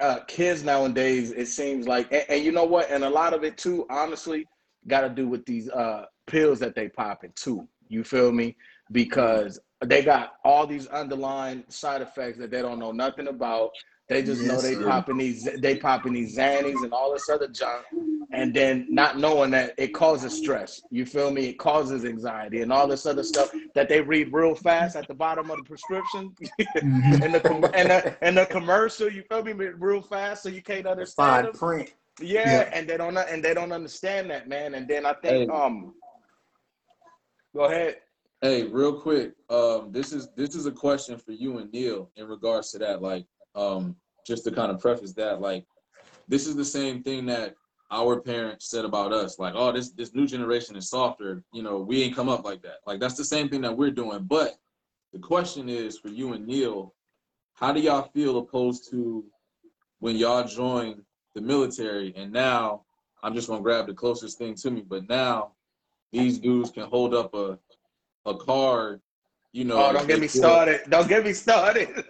uh kids nowadays it seems like and, and you know what? And a lot of it too honestly got to do with these uh pills that they popping too. You feel me? Because they got all these underlying side effects that they don't know nothing about. They just know they sir. popping these they popping these Xannies and all this other junk and then not knowing that it causes stress. You feel me? It causes anxiety and all this other stuff that they read real fast at the bottom of the prescription Mhm. and the and the, and the commercial. You feel me? Real fast, so you can't understand fine print. Yeah, Yeah. and they don't and they don't understand that, man. And then I think Hey. um, go ahead. Hey, real quick, um, this is this is a question for you and Neil in regards to that. Like, um, just to kind of preface that, like, this is the same thing that our parents said about us. Like, oh, this this new generation is softer. You know, we ain't come up like that. Like, that's the same thing that we're doing. But the question is for you and Neil, how do y'all feel opposed to when y'all joined the military and now I'm just gonna grab the closest thing to me, but now these dudes can hold up a a card, you know. Oh, don't get me started. Don't get me started.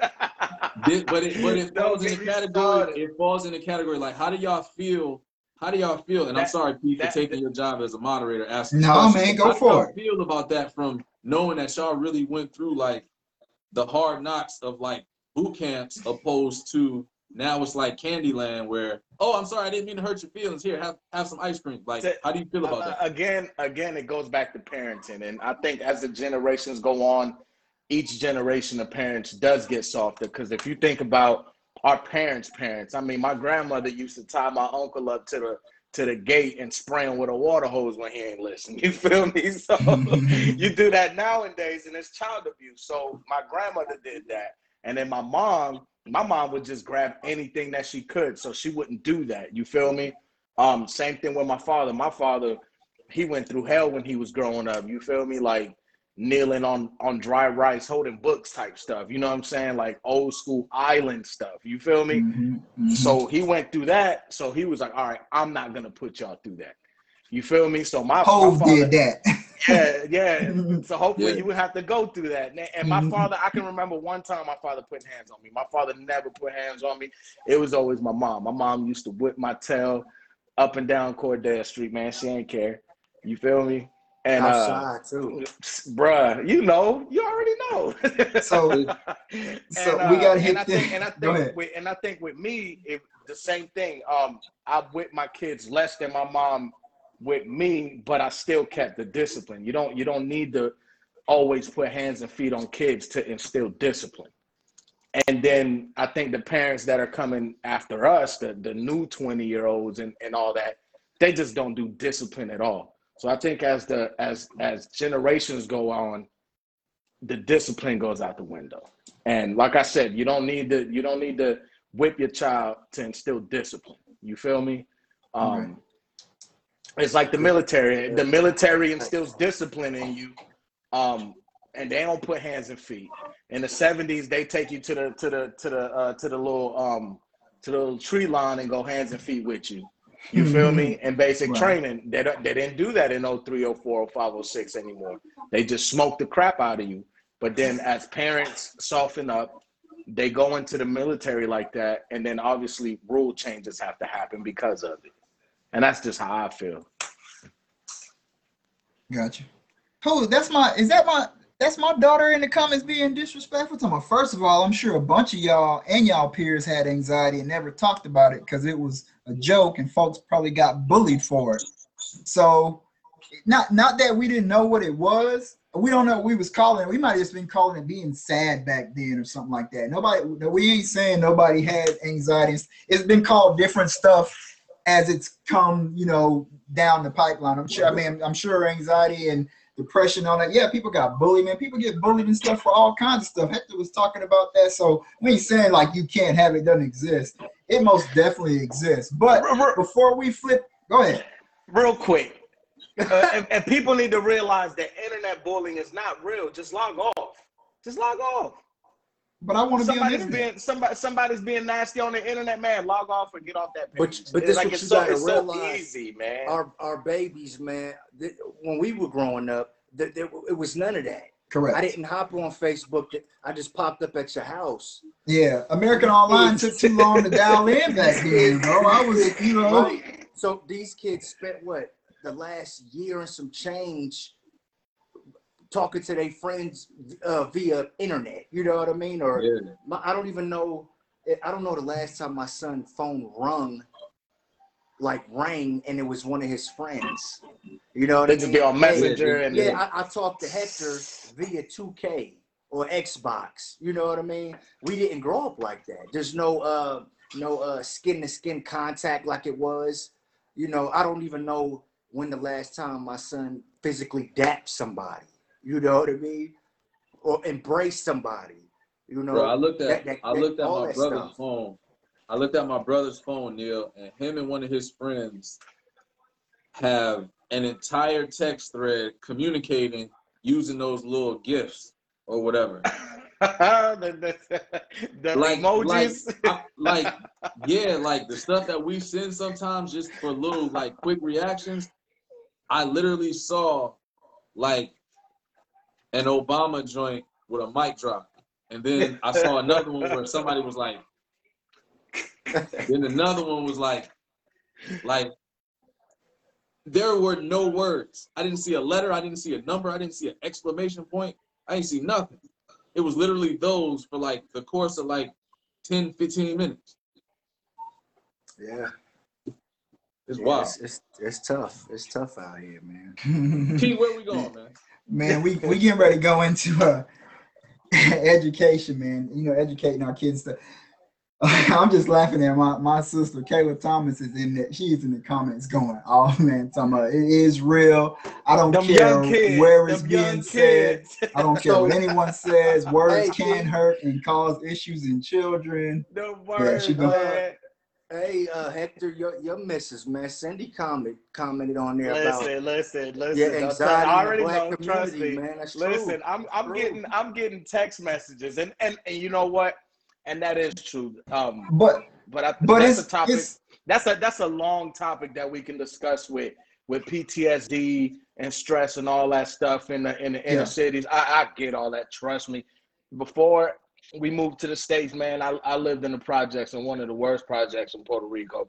Thi- but it but it falls in get the category. started. It falls in the category like how do y'all feel? How do y'all feel? And I'm sorry, Pete, that- for taking your job as a moderator. Asking No, questions, man, but go how for it. Feel about that from knowing that y'all really went through like the hard knocks of like boot camps, opposed to now it's like Candyland, where oh, I'm sorry, I didn't mean to hurt your feelings. Here, have have some ice cream. Like, how do you feel about Uh, that? again, again, it goes back to parenting, and I think as the generations go on, each generation of parents does get softer. Because if you think about our parents' parents, I mean, my grandmother used to tie my uncle up to the to the gate and spray him with a water hose when he ain't listen. You feel me? So you do that nowadays, and it's child abuse. So my grandmother did that, and then my mom, my mom would just grab anything that she could, so she wouldn't do that. You feel me? Um, same thing with my father. My father, he went through hell when he was growing up. You feel me? Like kneeling on on dry rice, holding books type stuff. You know what I'm saying? Like old school island stuff. You feel me? Mhm, mhm. So he went through that. So he was like, all right, I'm not gonna put y'all through that. You feel me? So my, Hove father, did that. yeah, yeah. So hopefully Yeah. you would have to go through that. And- my Mhm. father, I can remember one time my father put hands on me. My father never put hands on me. It was always my mom. My mom used to whip my tail up and down Cordell Street, man. She ain't care. You feel me? And I uh, too. bruh, you know, you already know. So- And, so uh, we gotta hit and I think, and I think, with, and I think with me, if the same thing. Um, I whip my kids less than my mom with me, but I still kept the discipline. You don't you don't need to always put hands and feet on kids to instill discipline. And then I think the parents that are coming after us, the, the new 20 year olds and, and all that, they just don't do discipline at all. So I think as the as as generations go on, the discipline goes out the window. And like I said, you don't need to you don't need to whip your child to instill discipline. You feel me? Um, It's like the military. The military instills discipline in you, um, and they don't put hands and feet. In the '70s, they take you to the to the to the uh, to the little um, to the little tree line and go hands and feet with you. You feel me? In basic Right. training, they don't, they didn't do that in 03, 04, 05, 06 anymore. They just smoke the crap out of you. But then as parents soften up, they go into the military like that, and then obviously rule changes have to happen because of it. And that's just how I feel. Gotcha. Who? That's my. Is that my? That's my daughter in the comments being disrespectful to me. First of all, I'm sure a bunch of y'all and y'all peers had anxiety and never talked about it because it was a joke and folks probably got bullied for it. So, not not that we didn't know what it was. We don't know what we was calling. it. We might have just been calling it being sad back then or something like that. Nobody. We ain't saying nobody had anxiety. It's- It's been called different stuff as it's come, you know, down the pipeline. I'm sure. I mean, I'm sure anxiety and depression on that. Yeah, people got bullied, man. People get bullied and stuff for all kinds of stuff. Hector was talking about that. So we ain't saying like you can't have it, doesn't exist. It most definitely exists. But before we flip, go ahead. Real quick, uh, and, and people need to realize that internet bullying is not real. Just log off. Just log off. But I want to be on the Somebody's internet. being somebody somebody's being nasty on the internet, man. Log off and get off that But- page. but It's this like what it's you so, gotta it's so realize. easy, man. Our our babies, man. th- when we were growing up, th- there, it was none of that. Correct. I didn't hop on Facebook. I just popped up at your house. Yeah, American Online took too long to dial in back then, bro. I was, you know, Right. So these kids spent what the last year and some change talking to their friends uh, via internet. You know what I mean? Or Yeah. my, I don't even know. I don't know the last time my son phone rung, like rang, and it was one of his friends. You know what They I just be on Messenger and yeah, I, I talked to Hector via 2K or Xbox. You know what I mean? We didn't grow up like that. There's no uh no uh skin to skin contact like it was. You know, I don't even know when the last time my son physically dapped somebody. You know what I mean? Or embrace somebody. You know, Bro, I looked that- at that- I looked at my brother's stuff. phone. I looked at my brother's phone, Neil, and him and one of his friends have an entire text thread communicating using those little gifts or whatever. the, the, the Like- emojis. I- like, yeah, like the stuff that we send sometimes just for little like quick reactions. I literally saw like an Obama joint with a mic drop. And then I saw another one where somebody was like, then another one was like, like, there were no words. I didn't see a letter. I didn't see a number. I didn't see an exclamation point. I didn't see nothing. It was literally those for like the course of like 10, 15 minutes. yeah, It's yeah, wild. It's, it's it's tough. It's tough out here, man. Key, where we going, man? man, we we getting ready to go into uh, education, man. You know, educating our kids. To, I'm just laughing at my my sister Kayla Thomas is in there. She's in the comments going, "Oh man, talking about it is real. I don't Them care kids. where it's being said. I don't care what anyone says. Words can hurt and cause issues in children. Them Yeah, words, she go- man. Hey, uh, Hector, your your missus, man. Cindy comment commented on there about Listen, listen, listen. your anxiety I in already the black know. Trust community, me. man. That's Listen, true. I'm I'm True. getting I'm getting text messages, and and and you know what? And that is true. Um, But but I, but that's it's, a topic. it's that's a that's a long topic that we can discuss with with PTSD and stress and all that stuff in the in the inner Yeah. cities. I, I get all that. Trust me. Before we moved to the states, man, I, I lived in the projects and one of the worst projects in Puerto Rico.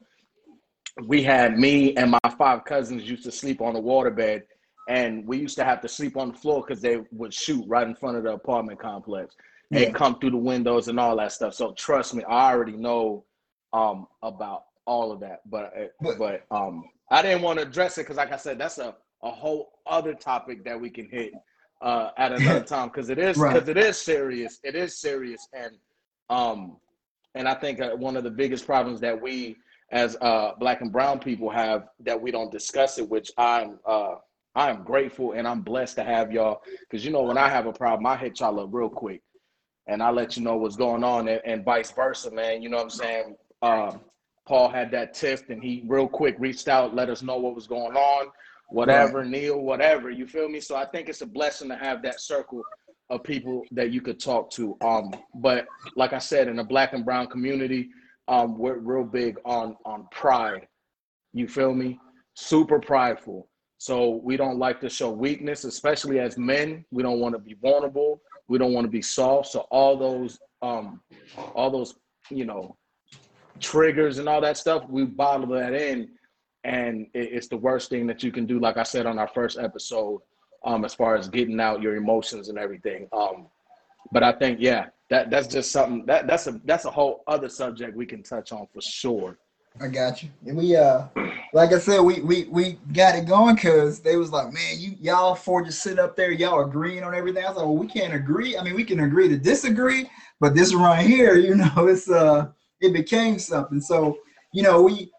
We had me and my five cousins used to sleep on the waterbed, and we used to have to sleep on the floor because they would shoot right in front of the apartment complex yeah. and come through the windows and all that stuff. So trust me, I already know um about all of that. But But- but um I didn't want to address it because, like I said, that's a, a whole other topic that we can hit uh, at another time because it is because Right. it is serious. It is serious, and um, and I think uh, one of the biggest problems that we as uh, black and brown people have that we don't discuss it, which I'm uh, I'm grateful and I'm blessed to have y'all because you know when I have a problem, I hit y'all up real quick and I let you know what's going on and, and vice versa, man. You know what I'm saying? Uh, Paul had that tiff and he real quick reached out, let us know what was going on, whatever, Neil, whatever. You feel me? So I think it's a blessing to have that circle of people that you could talk to. Um, but like I said, in the black and brown community, um, we're real big on on pride. You feel me? Super prideful. So we don't like to show weakness, especially as men. We don't want to be vulnerable. We don't want to be soft. So all those um all those, you know, triggers and all that stuff, we bottle that in. And it's the worst thing that you can do, like I said on our first episode, um, as far as getting out your emotions and everything. Um, but I think, yeah, that that's just something that that's a that's a whole other subject we can touch on for sure. I got you. And we uh like I said, we we we got it going because they was like, man, you y'all four just sit up there, y'all agreeing on everything. I was like, well, we can't agree. I mean, we can agree to disagree, but this right here, you know, it's uh it became something. So, you know, we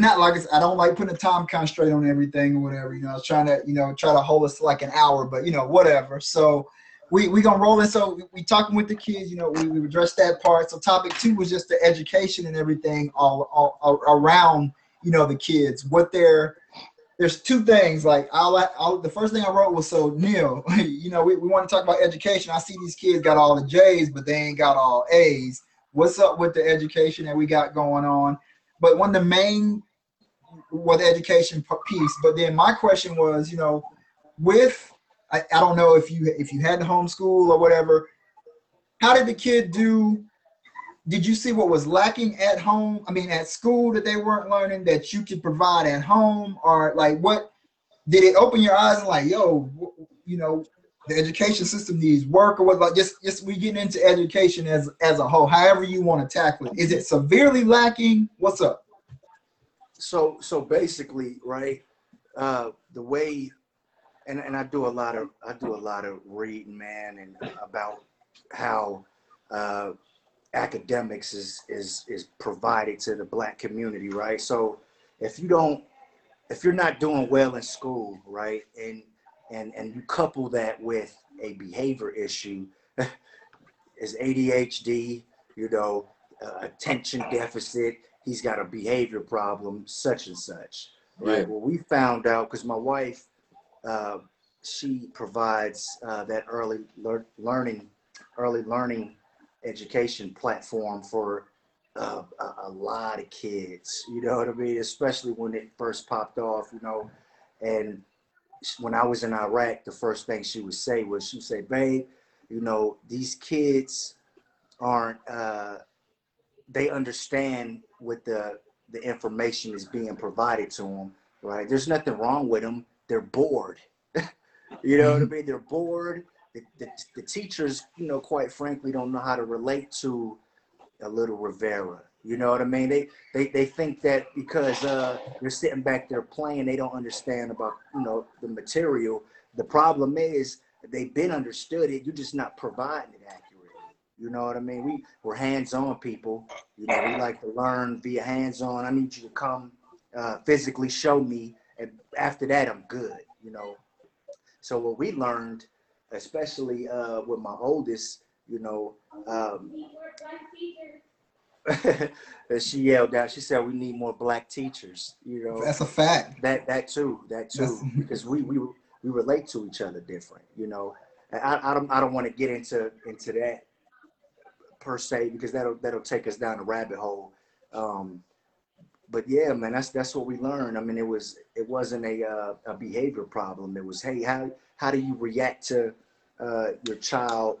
not like I don't like putting a time constraint on everything or whatever. You know, I was trying to, you know, try to hold us to like an hour, but you know, whatever. So we we gonna roll in. So we, we talking with the kids. You know, we, we addressed that part. So topic two was just the education and everything all, all, all around you know the kids. What they're there's two things. Like I'll, I'll the first thing I wrote was so Neil. You know, we, we want to talk about education. I see these kids got all the J's, but they ain't got all A's. What's up with the education that we got going on? But one of the main well, the education piece. But then my question was, you know, with I, I don't know if you if you had to homeschool or whatever. How did the kid do? Did you see what was lacking at home? I mean, at school that they weren't learning that you could provide at home, or like what? Did it open your eyes and like, yo, you know, the education system needs work, or what? Like, just just we getting into education as as a whole. However you want to tackle it. Is it severely lacking? What's up? so so basically right uh the way and and i do a lot of i do a lot of reading man and about how uh academics is is is provided to the black community right so if you don't if you're not doing well in school right and and and you couple that with a behavior issue is adhd you know uh, attention deficit he's got a behavior problem, such and such. Right. Yeah. Well, we found out because my wife, uh, she provides uh, that early lear- learning, early learning education platform for uh, a, a lot of kids. You know what I mean? Especially when it first popped off. You know, and when I was in Iraq, the first thing she would say was, she would say, "Babe, you know, these kids aren't." Uh, they understand what the the information is being provided to them right? There's nothing wrong with them they're bored. You know what i mean? They're bored. The, the, the teachers you know quite frankly don't know how to relate to a little rivera you know what i mean they they, they think that because uh they're sitting back there playing they don't understand about you know the material the problem is they've been understood it you're just not providing it accurately you know what I mean? We we're hands-on people. You know, we like to learn via hands-on. I need you to come uh, physically show me, and after that, I'm good. You know. So what we learned, especially uh, with my oldest, you know, um, she yelled out. She said, "We need more black teachers." You know, That's a fact. that that too, that too, That's- because we we we relate to each other different. You know, And I I don't I don't want to get into into that per se because that'll that'll take us down a rabbit hole. Um, but yeah, man, that's that's what we learned. I mean, it was it wasn't a uh, a behavior problem. It was hey, how how do you react to uh, your child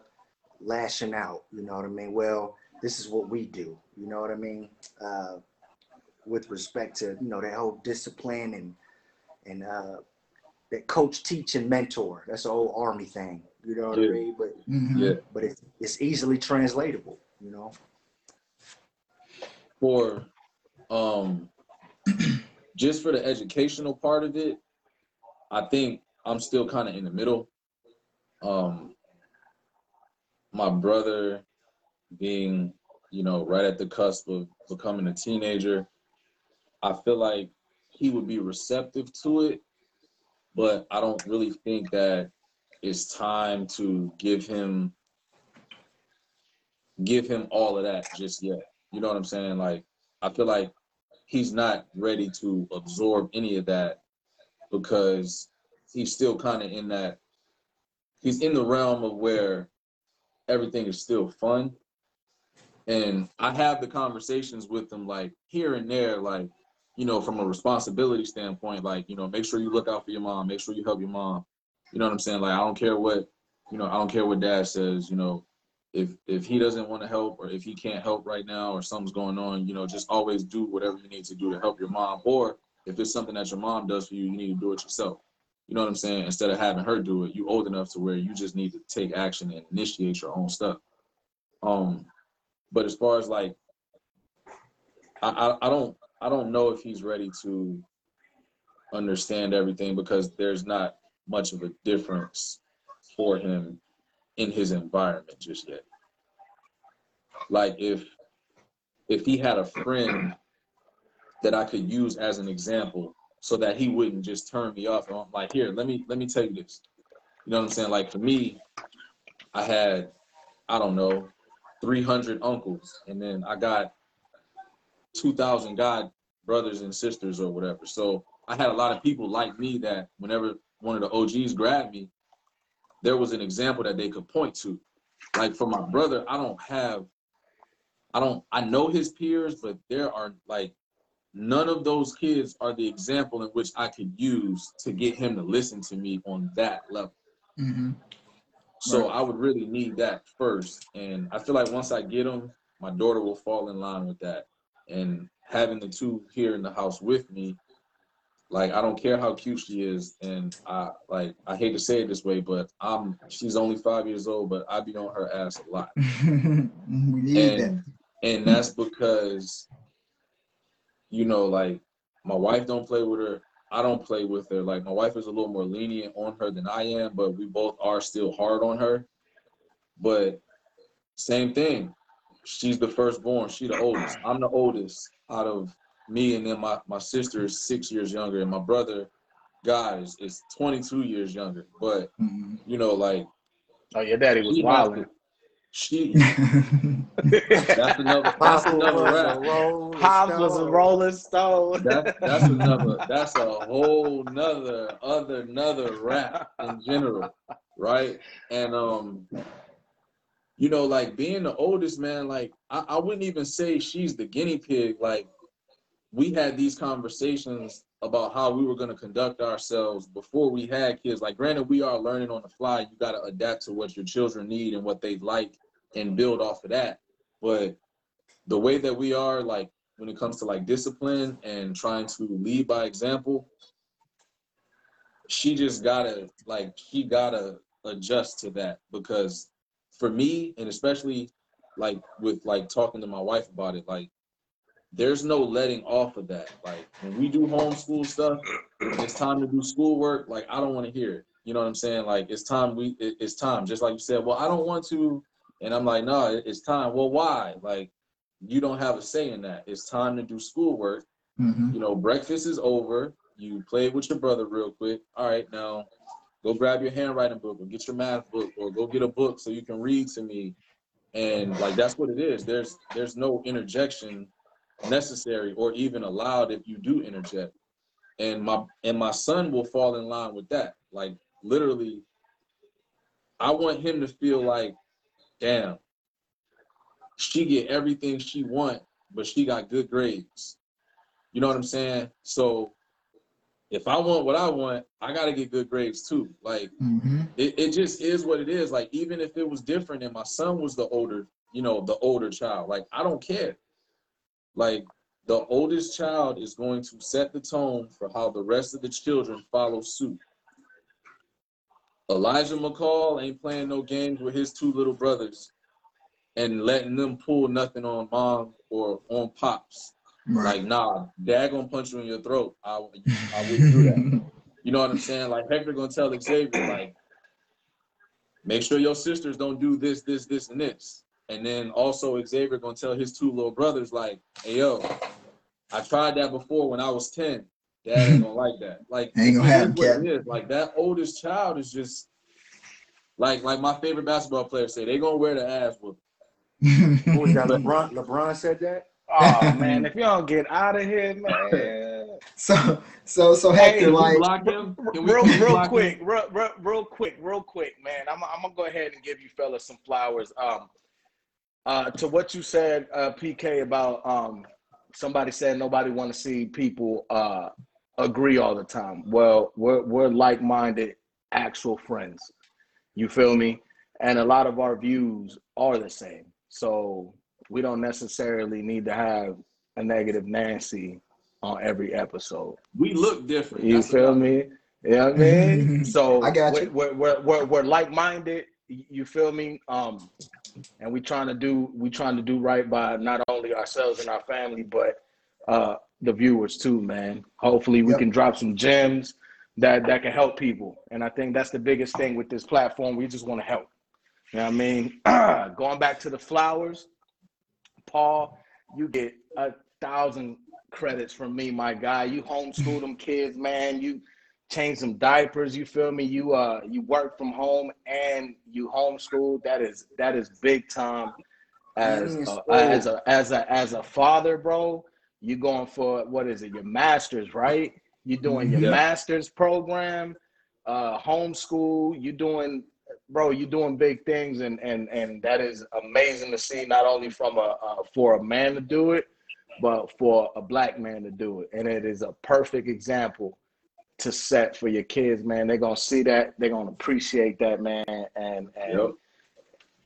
lashing out? You know what I mean? Well, this is what we do. You know what I mean? Uh, with respect to you know that whole discipline and and uh, that coach, teach, and mentor. That's an old army thing. You know what Yeah. I mean? But Mhm. Yeah. but it's it's easily translatable. You know. for um just for the educational part of it, I think I'm still kind of in the middle. Um, my brother being, you know, right at the cusp of becoming a teenager, I feel like he would be receptive to it, but I don't really think that it's time to give him give him all of that just yet. You know what I'm saying? Like I feel like he's not ready to absorb any of that because he's still kind of in that he's in the realm of where everything is still fun and i have the conversations with them like here and there like you know from a responsibility standpoint like you know make sure you look out for your mom make sure you help your mom you know what i'm saying like i don't care what you know i don't care what dad says you know if if he doesn't want to help or if he can't help right now or something's going on, you know, just always do whatever you need to do to help your mom. Or if it's something that your mom does for you, you need to do it yourself. You know what I'm saying? Instead of having her do it, you old enough to where you just need to take action and initiate your own stuff. Um, but as far as like, I, I, I don't I don't know if he's ready to understand everything because there's not much of a difference for him in his environment just yet. Like if if he had a friend that I could use as an example so that he wouldn't just turn me off. And I'm like, here, let me let me tell you this. You know what I'm saying? Like for me, I had, I don't know, 300 uncles, and then I got 2,000 god brothers and sisters or whatever. So I had a lot of people like me that whenever one of the OGs grabbed me, there was an example that they could point to. Like for my brother, I don't have, I don't, I know his peers, but there are like none of those kids are the example in which I could use to get him to listen to me on that level. Mm-hmm. So right. I would really need that first. And I feel like once I get them, my daughter will fall in line with that. And having the two here in the house with me like I don't care how cute she is, and I like I hate to say it this way, but I'm she's only five years old, but I be on her ass a lot. and that. and that's because you know, like my wife don't play with her. I don't play with her. Like my wife is a little more lenient on her than I am, but we both are still hard on her. But same thing. She's the firstborn. She the oldest. I'm the oldest out of me and then my, my sister is six years younger and my brother guys is 22 years younger but mm-hmm. you know like oh your daddy was wild she that's another that's another rap. Pops was a rolling stone. That, that's another that's a whole nother other another rap in general, right? And um, you know, like being the oldest man, like I, I wouldn't even say she's the guinea pig. Like we had these conversations about how we were going to conduct ourselves before we had kids. Like, granted, we are learning on the fly. You got to adapt to what your children need and what they like and build off of that. But the way that we are, like, when it comes to like discipline and trying to lead by example, she just gotta, like, she gotta adjust to that because for me, and especially like with like talking to my wife about it, like, there's no letting off of that. Like when we do homeschool stuff, it's time to do schoolwork. Like I don't want to hear it. You know what I'm saying? Like it's time. We it, it's time. Just like you said. Well, I don't want to, and I'm like, no, it's time. Well, why? Like you don't have a say in that. It's time to do schoolwork. Mm-hmm. You know, breakfast is over. You play with your brother real quick. All right, now go grab your handwriting book or get your math book or go get a book so you can read to me. And like that's what it is. There's there's no interjection necessary or even allowed if you do interject. And my and my son will fall in line with that. Like literally, I want him to feel like, damn, she get everything she want, but she got good grades. You know what I'm saying? So if I want what I want, I gotta get good grades too. Like mm-hmm. it, it just is what it is. Like even if it was different and my son was the older, you know, the older child, like I don't care. Like the oldest child is going to set the tone for how the rest of the children follow suit. Elijah McCall ain't playing no games with his two little brothers and letting them pull nothing on mom or on pops. Like, nah, dad gonna punch you in your throat. I, I wouldn't do that. You know what I'm saying? Like Hector gonna tell Xavier, like, make sure your sisters don't do this, this, this, and this. And then also Xavier gonna tell his two little brothers, like, hey yo, I tried that before when I was 10. Dad ain't gonna like that. Like Ain't gonna it happen, what it is. Like that oldest child is just like like my favorite basketball player say, they gonna wear the ass whoop. Who we LeBron. LeBron said that. Oh man, if you don't get out of here, man. so so so Hey, Hector, Can we like him? Real, real block him? quick, real, real, real quick, real quick, man. I'm, I'm gonna go ahead and give you fellas some flowers. Um, uh, to what you said, uh, PK about um, somebody said nobody want to see people uh agree all the time. Well, we're we're like-minded, actual friends. You feel me? And a lot of our views are the same. So we don't necessarily need to have a negative Nancy on every episode. We look different. You That's feel about it. me? You know I mean? So I got we're, you. We're, we're, we're, we're like-minded. You feel me? Um, and we trying to do we trying to do right by not only ourselves and our family, but uh, the viewers too, man. Hopefully, we Yep. can drop some gems that that can help people. And I think that's the biggest thing with this platform. We just want to help. You know what I mean? Going back to the flowers, Paul, you get a thousand credits from me, my guy. You homeschool them kids, man. You change some diapers. You feel me? You uh you work from home and you homeschool. That is that is big time. As a, as a as a as a father, bro, you going for what is it? Your masters, right? You're doing your Yeah. masters program, uh, homeschool. You're doing, bro. You're doing big things, and and and that is amazing to see. Not only from a uh, for a man to do it, but for a black man to do it, and it is a perfect example to set for your kids, man. They're gonna see that. They're gonna appreciate that, man, and and Yep.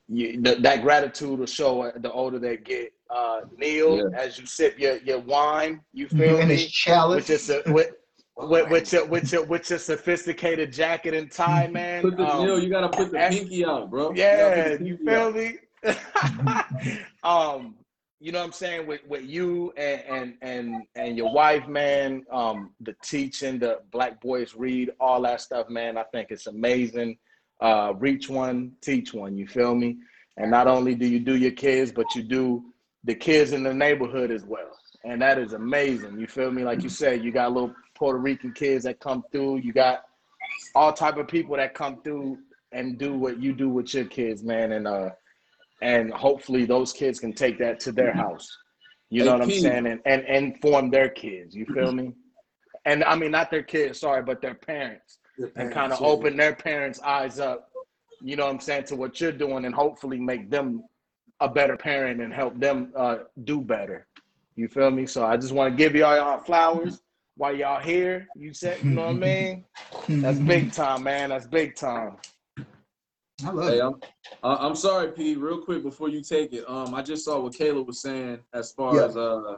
you, th- that gratitude will show the older they get. Uh, Neil, as you sip your, your wine, you feel in his me? chalice. With your, with, with, with your with your with your sophisticated jacket and tie, man. Put the Um, Neil, you gotta put the that's- pinky out, bro. yeah, gotta put the you pinky out. feel me? um, you know what I'm saying with with you and and and and your wife, man. Um, the teaching, the Black Boys Read, all that stuff, man. I think it's amazing. Uh, reach one, teach one. You feel me? And not only do you do your kids, but you do the kids in the neighborhood as well. And that is amazing. You feel me? Like you said, you got little Puerto Rican kids that come through. You got all type of people that come through and do what you do with your kids, man. And uh and hopefully those kids can take that to their house. You know what I'm saying? And and and inform their kids. You feel me? And I mean not their kids, sorry, but their parents. And kind of open their parents' eyes up, you know what I'm saying, to what you're doing and hopefully make them a better parent and help them uh do better. You feel me? So I just want to give y'all y'all flowers while y'all here. You said, you know what I mean? That's big time, man. That's big time. I love Hey, it. I'm I- I'm sorry, Pete. Real quick before you take it, um, I just saw what Kayla was saying as far Yeah. as uh,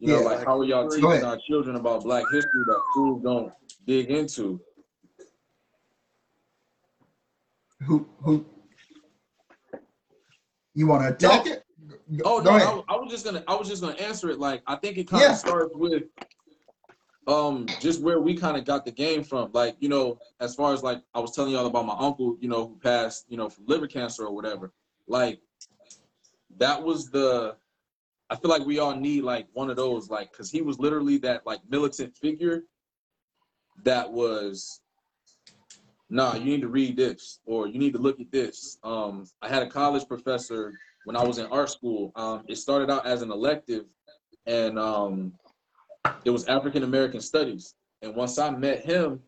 you know, Yeah. like how are y'all teaching our children about Black history that schools don't dig into? Who who? You want to attack it? Go- Oh go no. I, was- I was just gonna I was just gonna answer it. Like I think it kind of Yeah. starts with um just where we kind of got the game from. Like you know, as far as like I was telling y'all about my uncle, you know, who passed, you know, from liver cancer or whatever. Like that was the. I feel like we all need like one of those, like, because he was literally that like militant figure that was nah, you need to read this or you need to look at this. Um, I had a college professor when I was in art school. Um, it started out as an elective, and um, it was African American studies. And once I met him,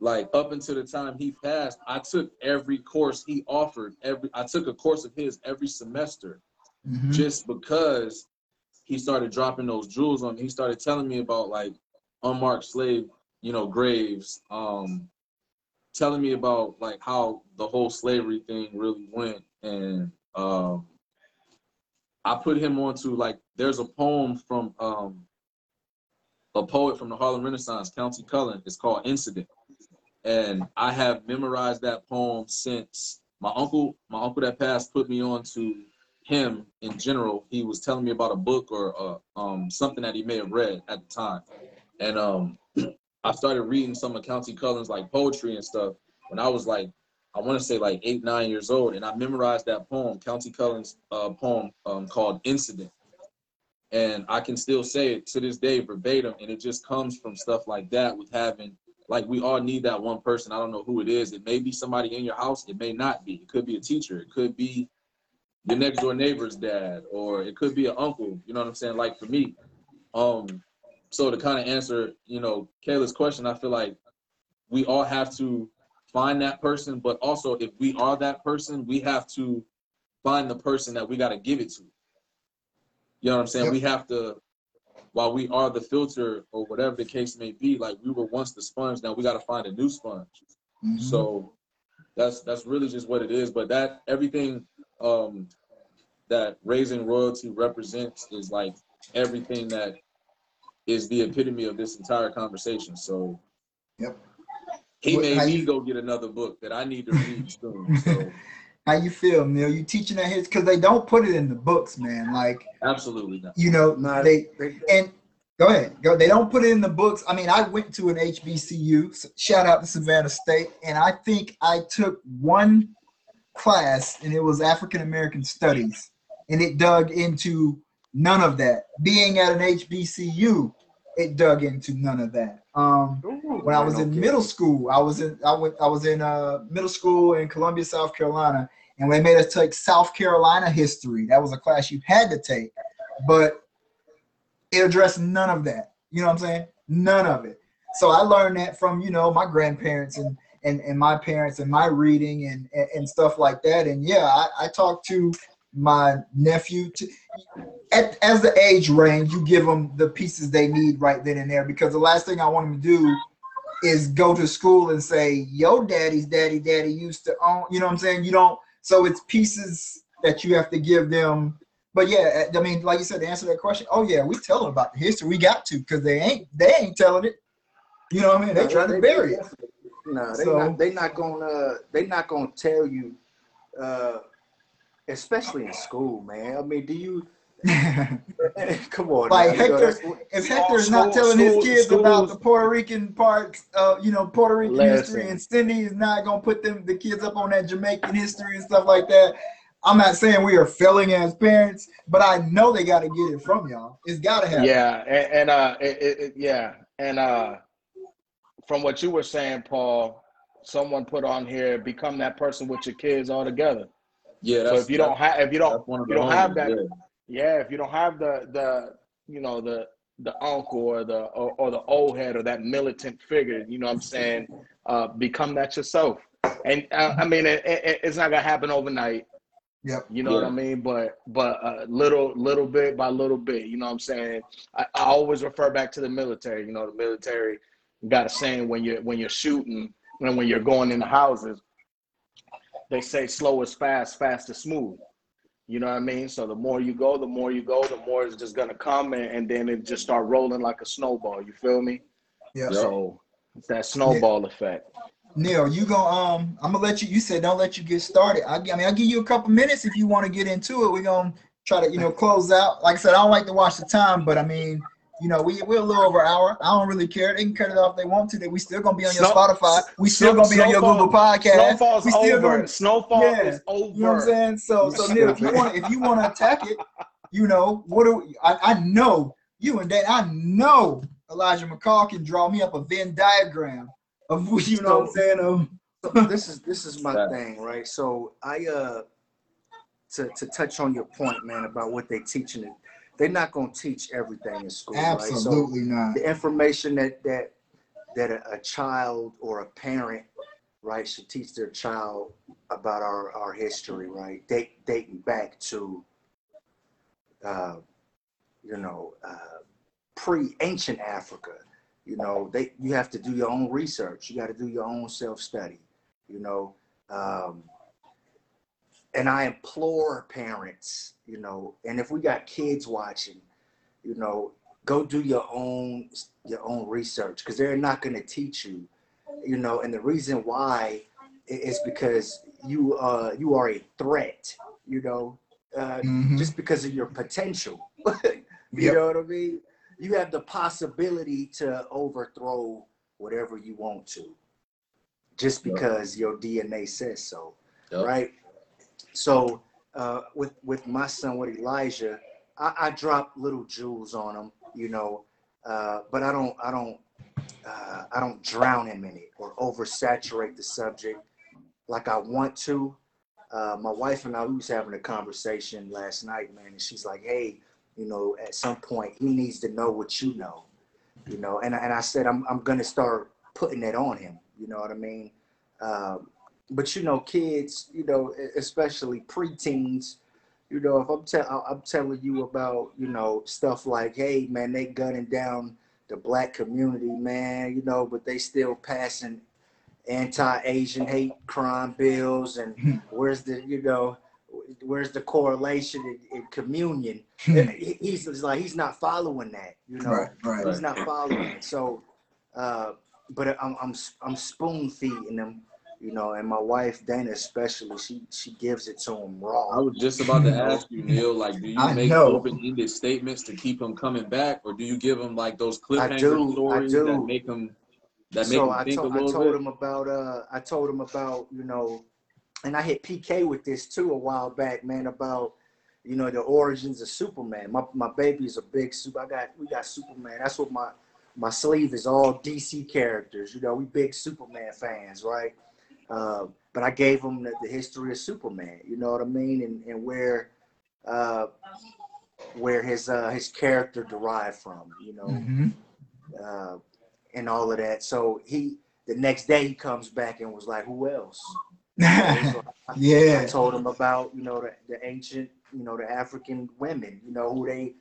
like up until the time he passed, I took every course he offered. Every I took a course of his every semester, Mhm. just because he started dropping those jewels on me. He started telling me about like unmarked slave, you know, graves. Um, telling me about like how the whole slavery thing really went and um I put him onto like there's a poem from um a poet from the Harlem Renaissance, Countee Cullen. It's called Incident. And I have memorized that poem since my uncle, my uncle that passed put me on to him in general. He was telling me about a book or uh, um, something that he may have read at the time, and um, I started reading some of Countee Cullen's like poetry and stuff when I was like, I want to say like eight, nine years old, and I memorized that poem, Countee Cullen's uh, poem um, called "Incident," and I can still say it to this day verbatim, and it just comes from stuff like that with having like we all need that one person. I don't know who it is. It may be somebody in your house. It may not be. It could be a teacher. It could be your next door neighbor's dad, or it could be an uncle. You know what I'm saying? Like for me, um, so to kind of answer, you know, Kayla's question, I feel like we all have to find that person, but also if we are that person, we have to find the person that we got to give it to. You know what I'm saying? Yep. We have to, while we are the filter or whatever the case may be, like we were once the sponge, now we got to find a new sponge. Mhm. So that's that's really just what it is. But that everything um, that raising royalty represents is like everything that is the epitome of this entire conversation. So Yep. he What- made how me you- go get another book that I need to read soon. So How you feel, Neil? You teaching that his because they don't put it in the books, man. Like absolutely not. you know, Nah, they they- and go ahead, go. They don't put it in the books. I mean, I went to an HBCU. So shout out to Savannah State, and I think I took one class, and it was African American Studies, and it dug into none of that. Being at an HBCU, it dug into none of that. Um, Ooh, when I was in middle school, I was in I went I was in uh, middle school in Columbia, South Carolina, and they made us take South Carolina history. That was a class you had to take, but it addressed none of that. You know what I'm saying? None of it. So I learned that from you know my grandparents and and, and my parents and my reading and, and and stuff like that. And yeah, I, I talked to my nephew to, at, as the age range, you give them the pieces they need right then and there. Because the last thing I want them to do is go to school and say, "Yo, daddy's daddy, daddy used to own." You know what I'm saying? You don't. So it's pieces that you have to give them. But yeah, I mean, like you said, to answer that question, oh yeah, we tell them about the history. We got to because they ain't they ain't telling it. You know what I mean? They No, trying to bury it. No, they So- not. They not gonna. They not gonna tell you, uh, especially in school, man. I mean, do you? Come on, Like Hector- if Hector's not School- telling his school- kids about the Puerto Rican parts, uh, you know, Puerto Rican history, and Cindy is not gonna put them the kids up on that Jamaican history and stuff like that. I'm not saying we are failing as parents, but I know they got to get it from y'all. It's got to happen. Yeah, and, and uh, it, it, it- yeah, and uh, from what you were saying, Paul, someone put on here, become that person with your kids all together. Yeah, So if you don't have, if you don't, that's one of you don't have that- yeah. yeah, if you don't have the the you know the the uncle or the or, or the old head or that militant figure, you know what I'm saying? Uh, become that yourself. And uh, I mean, it, it, it's not gonna happen overnight. Yep. You know what I mean? But but uh, little little bit by little bit, you know what I'm saying? I, I always refer back to the military. You know, the military got a saying when you're when you're shooting and when you're going in the houses, they say slow is fast, fast is smooth. You know what I mean? So the more you go, the more you go, the more it's just gonna come, and, and then it just start rolling like a snowball. You feel me? Yeah. So it's that snowball effect. Neil, you go. Um, I'm gonna let you. You said don't let you get started. I, I mean, I'll give you a couple minutes if you want to get into it. We're gonna try to, you know, close out. Like I said, I don't like to watch the time, but I mean, you know, we we're a little over an hour. I don't really care. They can cut it off if they want to. That we still gonna be on your Snow- Spotify. We still Snow- gonna be on your Google Podcast. Snowfall's we still over. gonna, Snowfall Yeah. is over. you know what I'm saying? So, so Neil, if you want, if you want to attack it, you know, what do we, I, I know you and Dan. I know Elijah McCall can draw me up a Venn diagram of who you know what I'm saying of So this is this is my Right. thing, right? So I uh to to touch on your point, man, about what they teaching it. They're not gonna teach everything in school, right? So absolutely not. the information that that that a, a child or a parent, right, should teach their child about our our history, right? Date, dating back to, uh, you know, uh, pre-ancient Africa. You know, they you have to do your own research. You got to do your own self-study. You know, um, and I implore parents, you know, and if we got kids watching, you know, go do your own your own research because they're not going to teach you you know and the reason why is because you uh you are a threat you know uh, Mhm. just because of your potential. you Yep. know what I mean? You have the possibility to overthrow whatever you want to, just Yep. because your DNA says so, Yep. right? So uh, with with my son, with Elijah, I, I drop little jewels on him, you know, uh, but I don't I don't uh, I don't drown him in it or oversaturate the subject like I want to. Uh, my wife and I we was having a conversation last night, man, and she's like, "Hey, you know, at some point he needs to know what you know, you know." And and I said, "I'm I'm gonna start putting it on him." You know what I mean? Um, but you know, kids, you know, especially preteens, you know, if I'm tell I'm telling you about, you know, stuff like, "Hey, man, they gunning down the black community, man," you know, but they still passing anti-Asian hate crime bills and where's the you know where's the correlation in, in communion? He's, like he's not following that you know? Right, right. he's not following it. So uh but i'm i'm i'm spoon feeding him you know and my wife dana especially she she gives it to him raw. I was just about to ask you, Neil. Like, do you I make open-ended statements to keep him coming back, or do you give him like those cliffhanger do, I stories that make him that make so him I, think told a I little told bit? him about uh I told him about you know and I hit PK with this too a while back man about you know the origins of Superman my my baby's a big super I got we got Superman that's what my my sleeve is all DC characters you know we big Superman fans right uh, but I gave him the, the history of Superman you know what I mean and and where uh where his uh his character derived from you know Mhm. uh, and all of that. So he the next day he comes back and was like, "Who else?" So I, I told him about you know the, the ancient you know the African women you know who they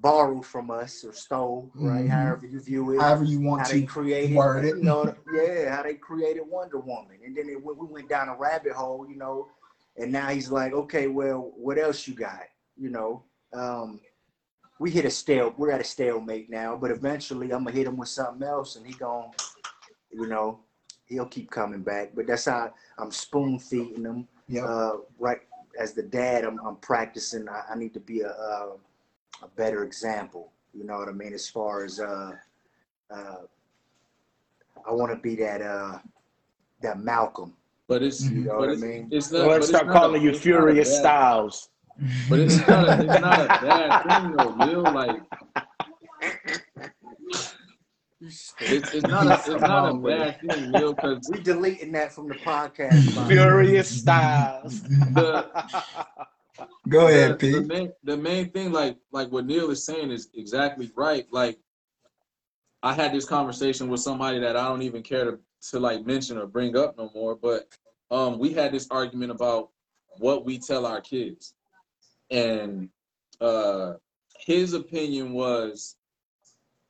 borrowed from us or stole right Mhm. however you view it However you want how they to created word it. you know yeah how they created Wonder Woman and then it, we went down a rabbit hole you know and now he's like okay well what else you got you know um we hit a stale we're at a stalemate now but eventually i'm gonna hit him with something else and he gonna, you know he'll keep coming back but that's how i'm spoon feeding him Yep. uh right as the dad i'm, I'm practicing I, I need to be a, a a better example you know what i mean as far as uh uh i want to be that uh that malcolm But it's You know but what I mean? it's So not. let's but it's start not a- calling you it's not a Furious Styles. But it's not a, it's not a bad thing though, Neil. Like it's, it's not a it's Come not a bad thing, Neil, because we deleting that from the podcast by the way. Furious Styles. the Go ahead, the, Pete. the main the main thing, like like what Neil is saying, is exactly right. Like I had this conversation with somebody that I don't even care to to like mention or bring up no more, but um, we had this argument about what we tell our kids, and uh, his opinion was,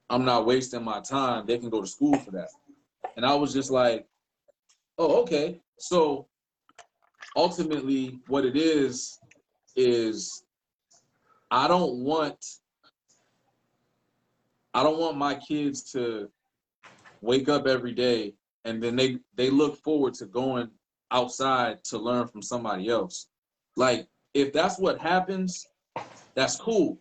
"I'm not wasting my time. They can go to school for that," and I was just like, "Oh, okay." So ultimately, what it is is I don't want I don't want my kids to wake up every day and then they they look forward to going outside to learn from somebody else. Like if that's what happens, that's cool.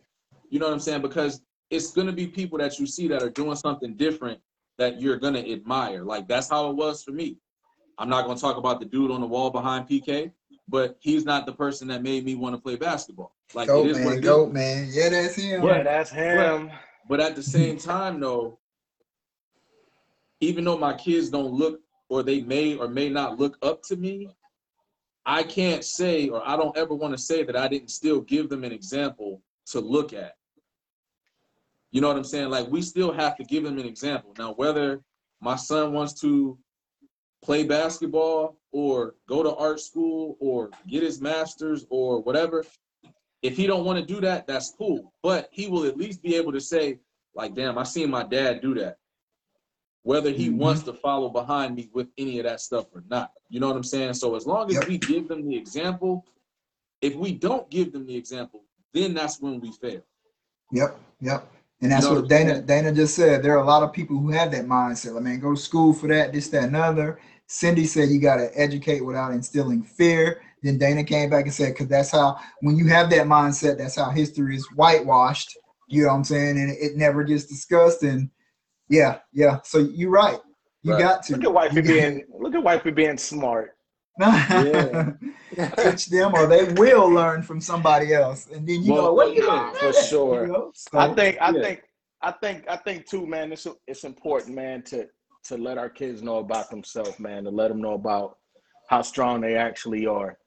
You know what I'm saying? Because it's gonna be people that you see that are doing something different that you're gonna admire. Like that's how it was for me. I'm not gonna talk about the dude on the wall behind PK, but he's not the person that made me want to play basketball. Like Goat it is what man, it is. goat man. Yeah, that's him. yeah, that's him. But at the same time, though, even though my kids don't look or they may or may not look up to me, I can't say or I don't ever want to say that I didn't still give them an example to look at. You know what I'm saying? Like we still have to give them an example. Now, whether my son wants to play basketball or go to art school or get his master's or whatever, if he don't want to do that, that's cool. But he will at least be able to say, like, damn, I seen my dad do that. Whether he Mhm. wants to follow behind me with any of that stuff or not. You know what I'm saying? So as long as Yep. we give them the example, if we don't give them the example, then that's when we fail. Yep, yep. And that's You know what Dana? Dana just said. There are a lot of people who have that mindset. Like, man, go to school for that, this, that, and other. Cindy said you got to educate without instilling fear. Then Dana came back and said, because that's how when you have that mindset, that's how history is whitewashed. You know what I'm saying? And it, it never gets discussed. And yeah, yeah. So you're right. You Right. got to Look at wifey You got- being look at wifey being smart. Yeah. teach them or they will learn from somebody else. And then you Well, go, what you yeah, for sure. You know? So, I think I Yeah. think I think I think too, man. It's it's important, man, to to let our kids know about themselves, man. To let them know about how strong they actually are.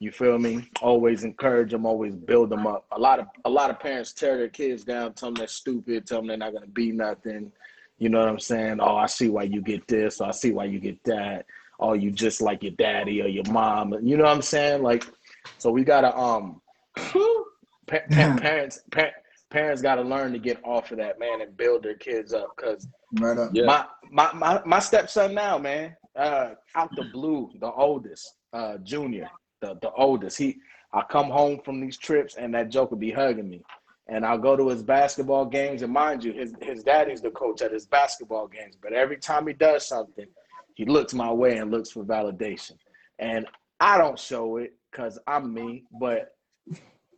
You feel me? Always encourage them, always build them up. A lot of a lot of parents tear their kids down, tell them they're stupid, tell them they're not gonna be nothing. You know what I'm saying? Oh, I see why you get this. Or I see why you get that. Oh, you just like your daddy or your mom. You know what I'm saying? Like, so we gotta um, pa- pa- parents pa- parents gotta learn to get off of that man and build their kids up. Cause right up. Yeah. my, my my my stepson now, man, uh, out the blue, the oldest, uh, junior, the the oldest. He, I come home from these trips and that joke would be hugging me, and I'll go to his basketball games. And mind you, his his daddy's the coach at his basketball games. But every time he does something, he looks my way and looks for validation. And I don't show it because I'm me, but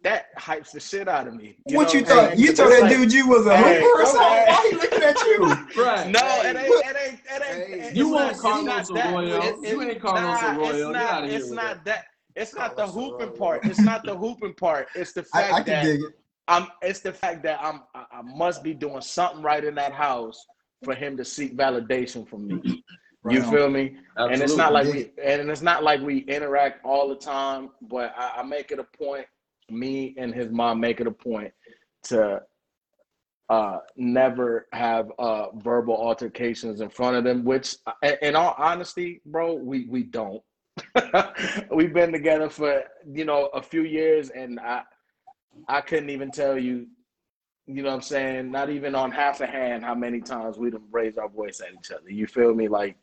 that hypes the shit out of me. what know you I'm thought? saying? You 'Cause told that like- dude you was a Hey, hooper or something? okay. Why he looking at you? Right. No, it ain't. It ain't. It ain't. Hey, it's you not- want Carlos Arroyo. You ain't Carlos nah, It's not. outta here It's not that. It's not the hooping part. It's not the hooping part. It's the fact I, I can that dig it. I'm. It's the fact that I'm. I, I must be doing something right in that house for him to seek validation from me. Right you on. feel me? Absolutely. And it's not like we and it's not like we interact all the time, but I, I make it a point, me and his mom make it a point to uh never have uh verbal altercations in front of them, which in- all honesty, bro, we we don't. We've been together for, you know, a few years and I I couldn't even tell you you know what I'm saying? Not even on half a hand how many times we'd have raised our voice at each other. You feel me? Like,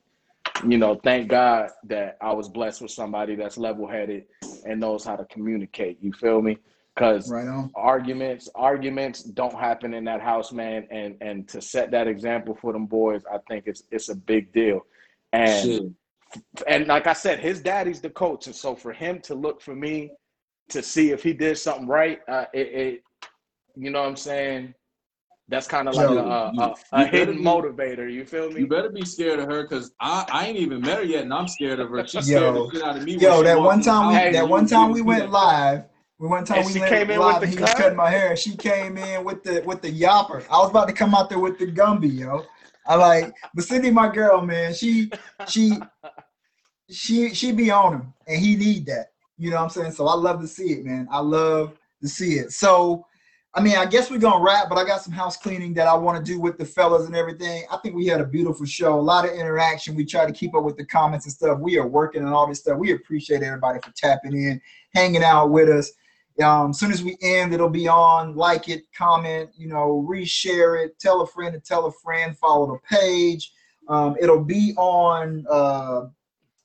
you know, thank God that I was blessed with somebody that's level headed and knows how to communicate. You feel me? Because Right arguments, arguments don't happen in that house, man. And and to set that example for them boys, I think it's it's a big deal. And Shit. and like I said, his daddy's the coach, and so for him to look for me to see if he did something right, uh, it, it you know what I'm saying? That's kind of like Joe, a, a, a, a hidden be- motivator. You feel me? You better be scared of her because I, I ain't even met her yet and I'm scared of her. She's Yo. scared the shit out of me. Yo, that one time we Hey, that one time we went live. We one time And we she went came in with live the and he was cutting my hair. She came in with the with the yopper. I was about to come out there with the Gumby, yo. I like, but Cindy, my girl, man, she she she she be on him, and he need that. You know what I'm saying? So I love to see it, man. I love to see it. So, I mean, I guess we're gonna wrap, but I got some house cleaning that I want to do with the fellas and everything. I think we had a beautiful show, a lot of interaction. We try to keep up with the comments and stuff. We are working on all this stuff. We appreciate everybody for tapping in, hanging out with us. Um, soon as we end, it'll be on. Like it, comment, you know, reshare it, tell a friend to tell a friend, follow the page. Um, it'll be on uh,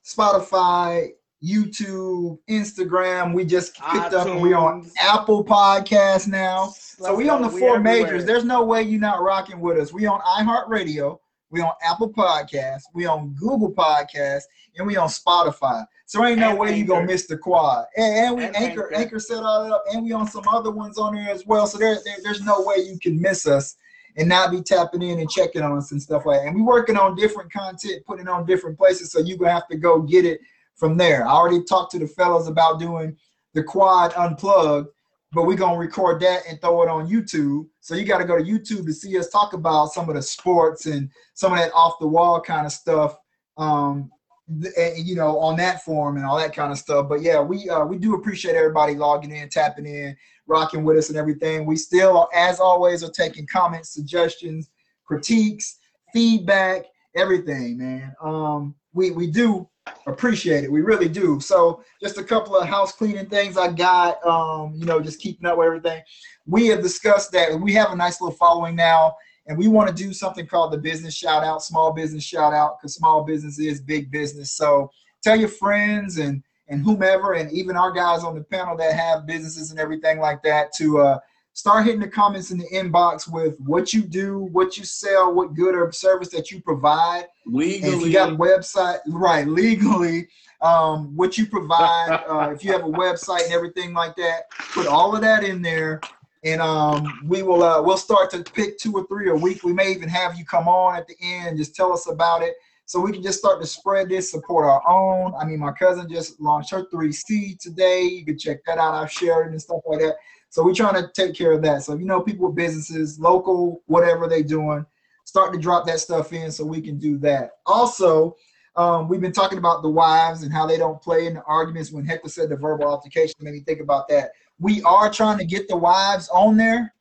Spotify, YouTube, Instagram. We just picked up. and We on. Apple Podcasts now. So Let's we on the four everywhere. majors. There's no way you're not rocking with us. We on iHeartRadio. We on Apple Podcasts. We on Google Podcasts, and we on Spotify. So ain't no And way you gonna miss the quad. And, and we And anchor, Anchor. anchor set all that up, and we on some other ones on there as well. So there, there- there's no way you can miss us and not be tapping in and checking on us and stuff like that. And we're working on different content, putting on different places. So you gonna have to go get it from there. I already talked to the fellas about doing the quad unplugged, but we're gonna record that and throw it on YouTube. So you got to go to YouTube to see us talk about some of the sports and some of that off the wall kind of stuff. Um, and, you know, on that form and all that kind of stuff. But yeah, we uh, we do appreciate everybody logging in, tapping in, rocking with us, and everything. We still, as always, are taking comments, suggestions, critiques, feedback, everything, man. Um, we we do appreciate it. We really do. So just a couple of house cleaning things I got. Um, you know, just keeping up with everything. We have discussed that we have a nice little following now, and we want to do something called the business shout out, small business shout out, because small business is big business. So tell your friends and and whomever, and even our guys on the panel that have businesses and everything like that to uh start hitting the comments in the inbox with what you do, what you sell, what good or service that you provide. Legally, And if you got a website, right, legally, um, what you provide, uh, if you have a website and everything like that, put all of that in there. And um, we will uh, we'll start to pick two or three a week. We may even have you come on at the end, just tell us about it, so we can just start to spread this, support our own. I mean, my cousin just launched her 3C today. You can check that out. I've shared it and stuff like that. So we're trying to take care of that. So you know, people with businesses, local, whatever they're doing, start to drop that stuff in so we can do that. Also, um, we've been talking about the wives and how they don't play in the arguments. When Hector said the verbal altercation, made me think about that. We are trying to get the wives on there,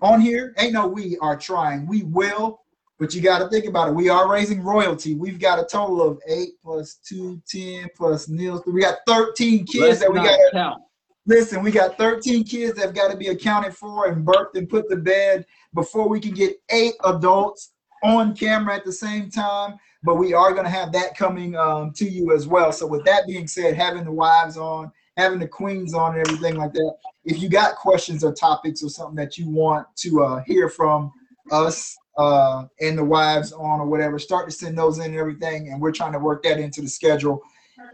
on here. Ain't no we are trying. We will, but you got to think about it. We are raising royalty. We've got a total of eight plus two, ten plus Neil's. We got 13 kids let's that we got count. Listen, we got 13 kids that have got to be accounted for and birthed and put to bed before we can get eight adults on camera at the same time. But we are going to have that coming um, to you as well. So, with that being said, having the wives on, having the queens on, and everything like that. If you got questions or topics or something that you want to uh, hear from us uh, and the wives on or whatever, start to send those in and everything. And we're trying to work that into the schedule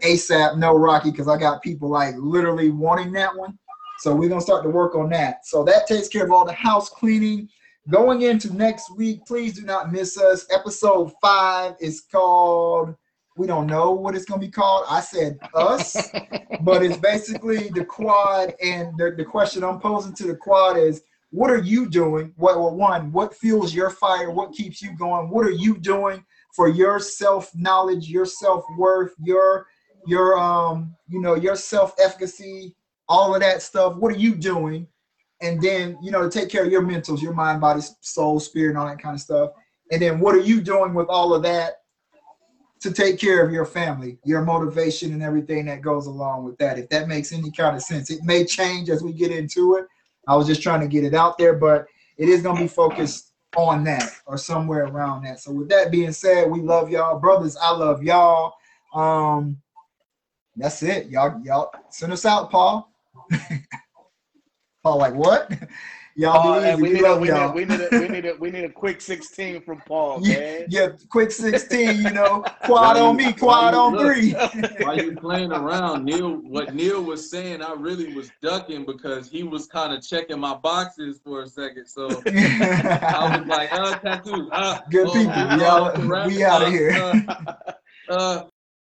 ASAP, no Rocky, because I got people like literally wanting that one. So we're gonna start to work on that. So that takes care of all the house cleaning. Going into next week, please do not miss us. Episode five is called. We don't know what it's gonna be called. I said us, but it's basically the quad. And the, the question I'm posing to the quad is, what are you doing? What well, one, what fuels your fire? What keeps you going? What are you doing for your self knowledge, your self worth, your your um you know your self efficacy all of that stuff. What are you doing? And then you know to take care of your mentals your mind body soul spirit and all that kind of stuff. And then what are you doing with all of that to take care of your family your motivation and everything that goes along with that? If that makes any kind of sense. It may change as we get into it. I was just trying to get it out there but it is going to be focused on that or somewhere around that. So with that being said we love y'all. Brothers i love y'all. Um that's it. Y'all, y'all send us out, Paul. Paul, like what? Y'all Paul, be easy. we We, need, a, we, y'all. need, we, need a, we, need a, we need a quick 16 from Paul, yeah, man. yeah, quick 16, you know. Quad on me, quad on Look. three. While you playing around, Neil, what Neil was saying, I really was ducking because he was kind of checking my boxes for a second. So I was like, uh, tattoo, uh, Good oh, people. Y'all, we out of here. Uh, uh,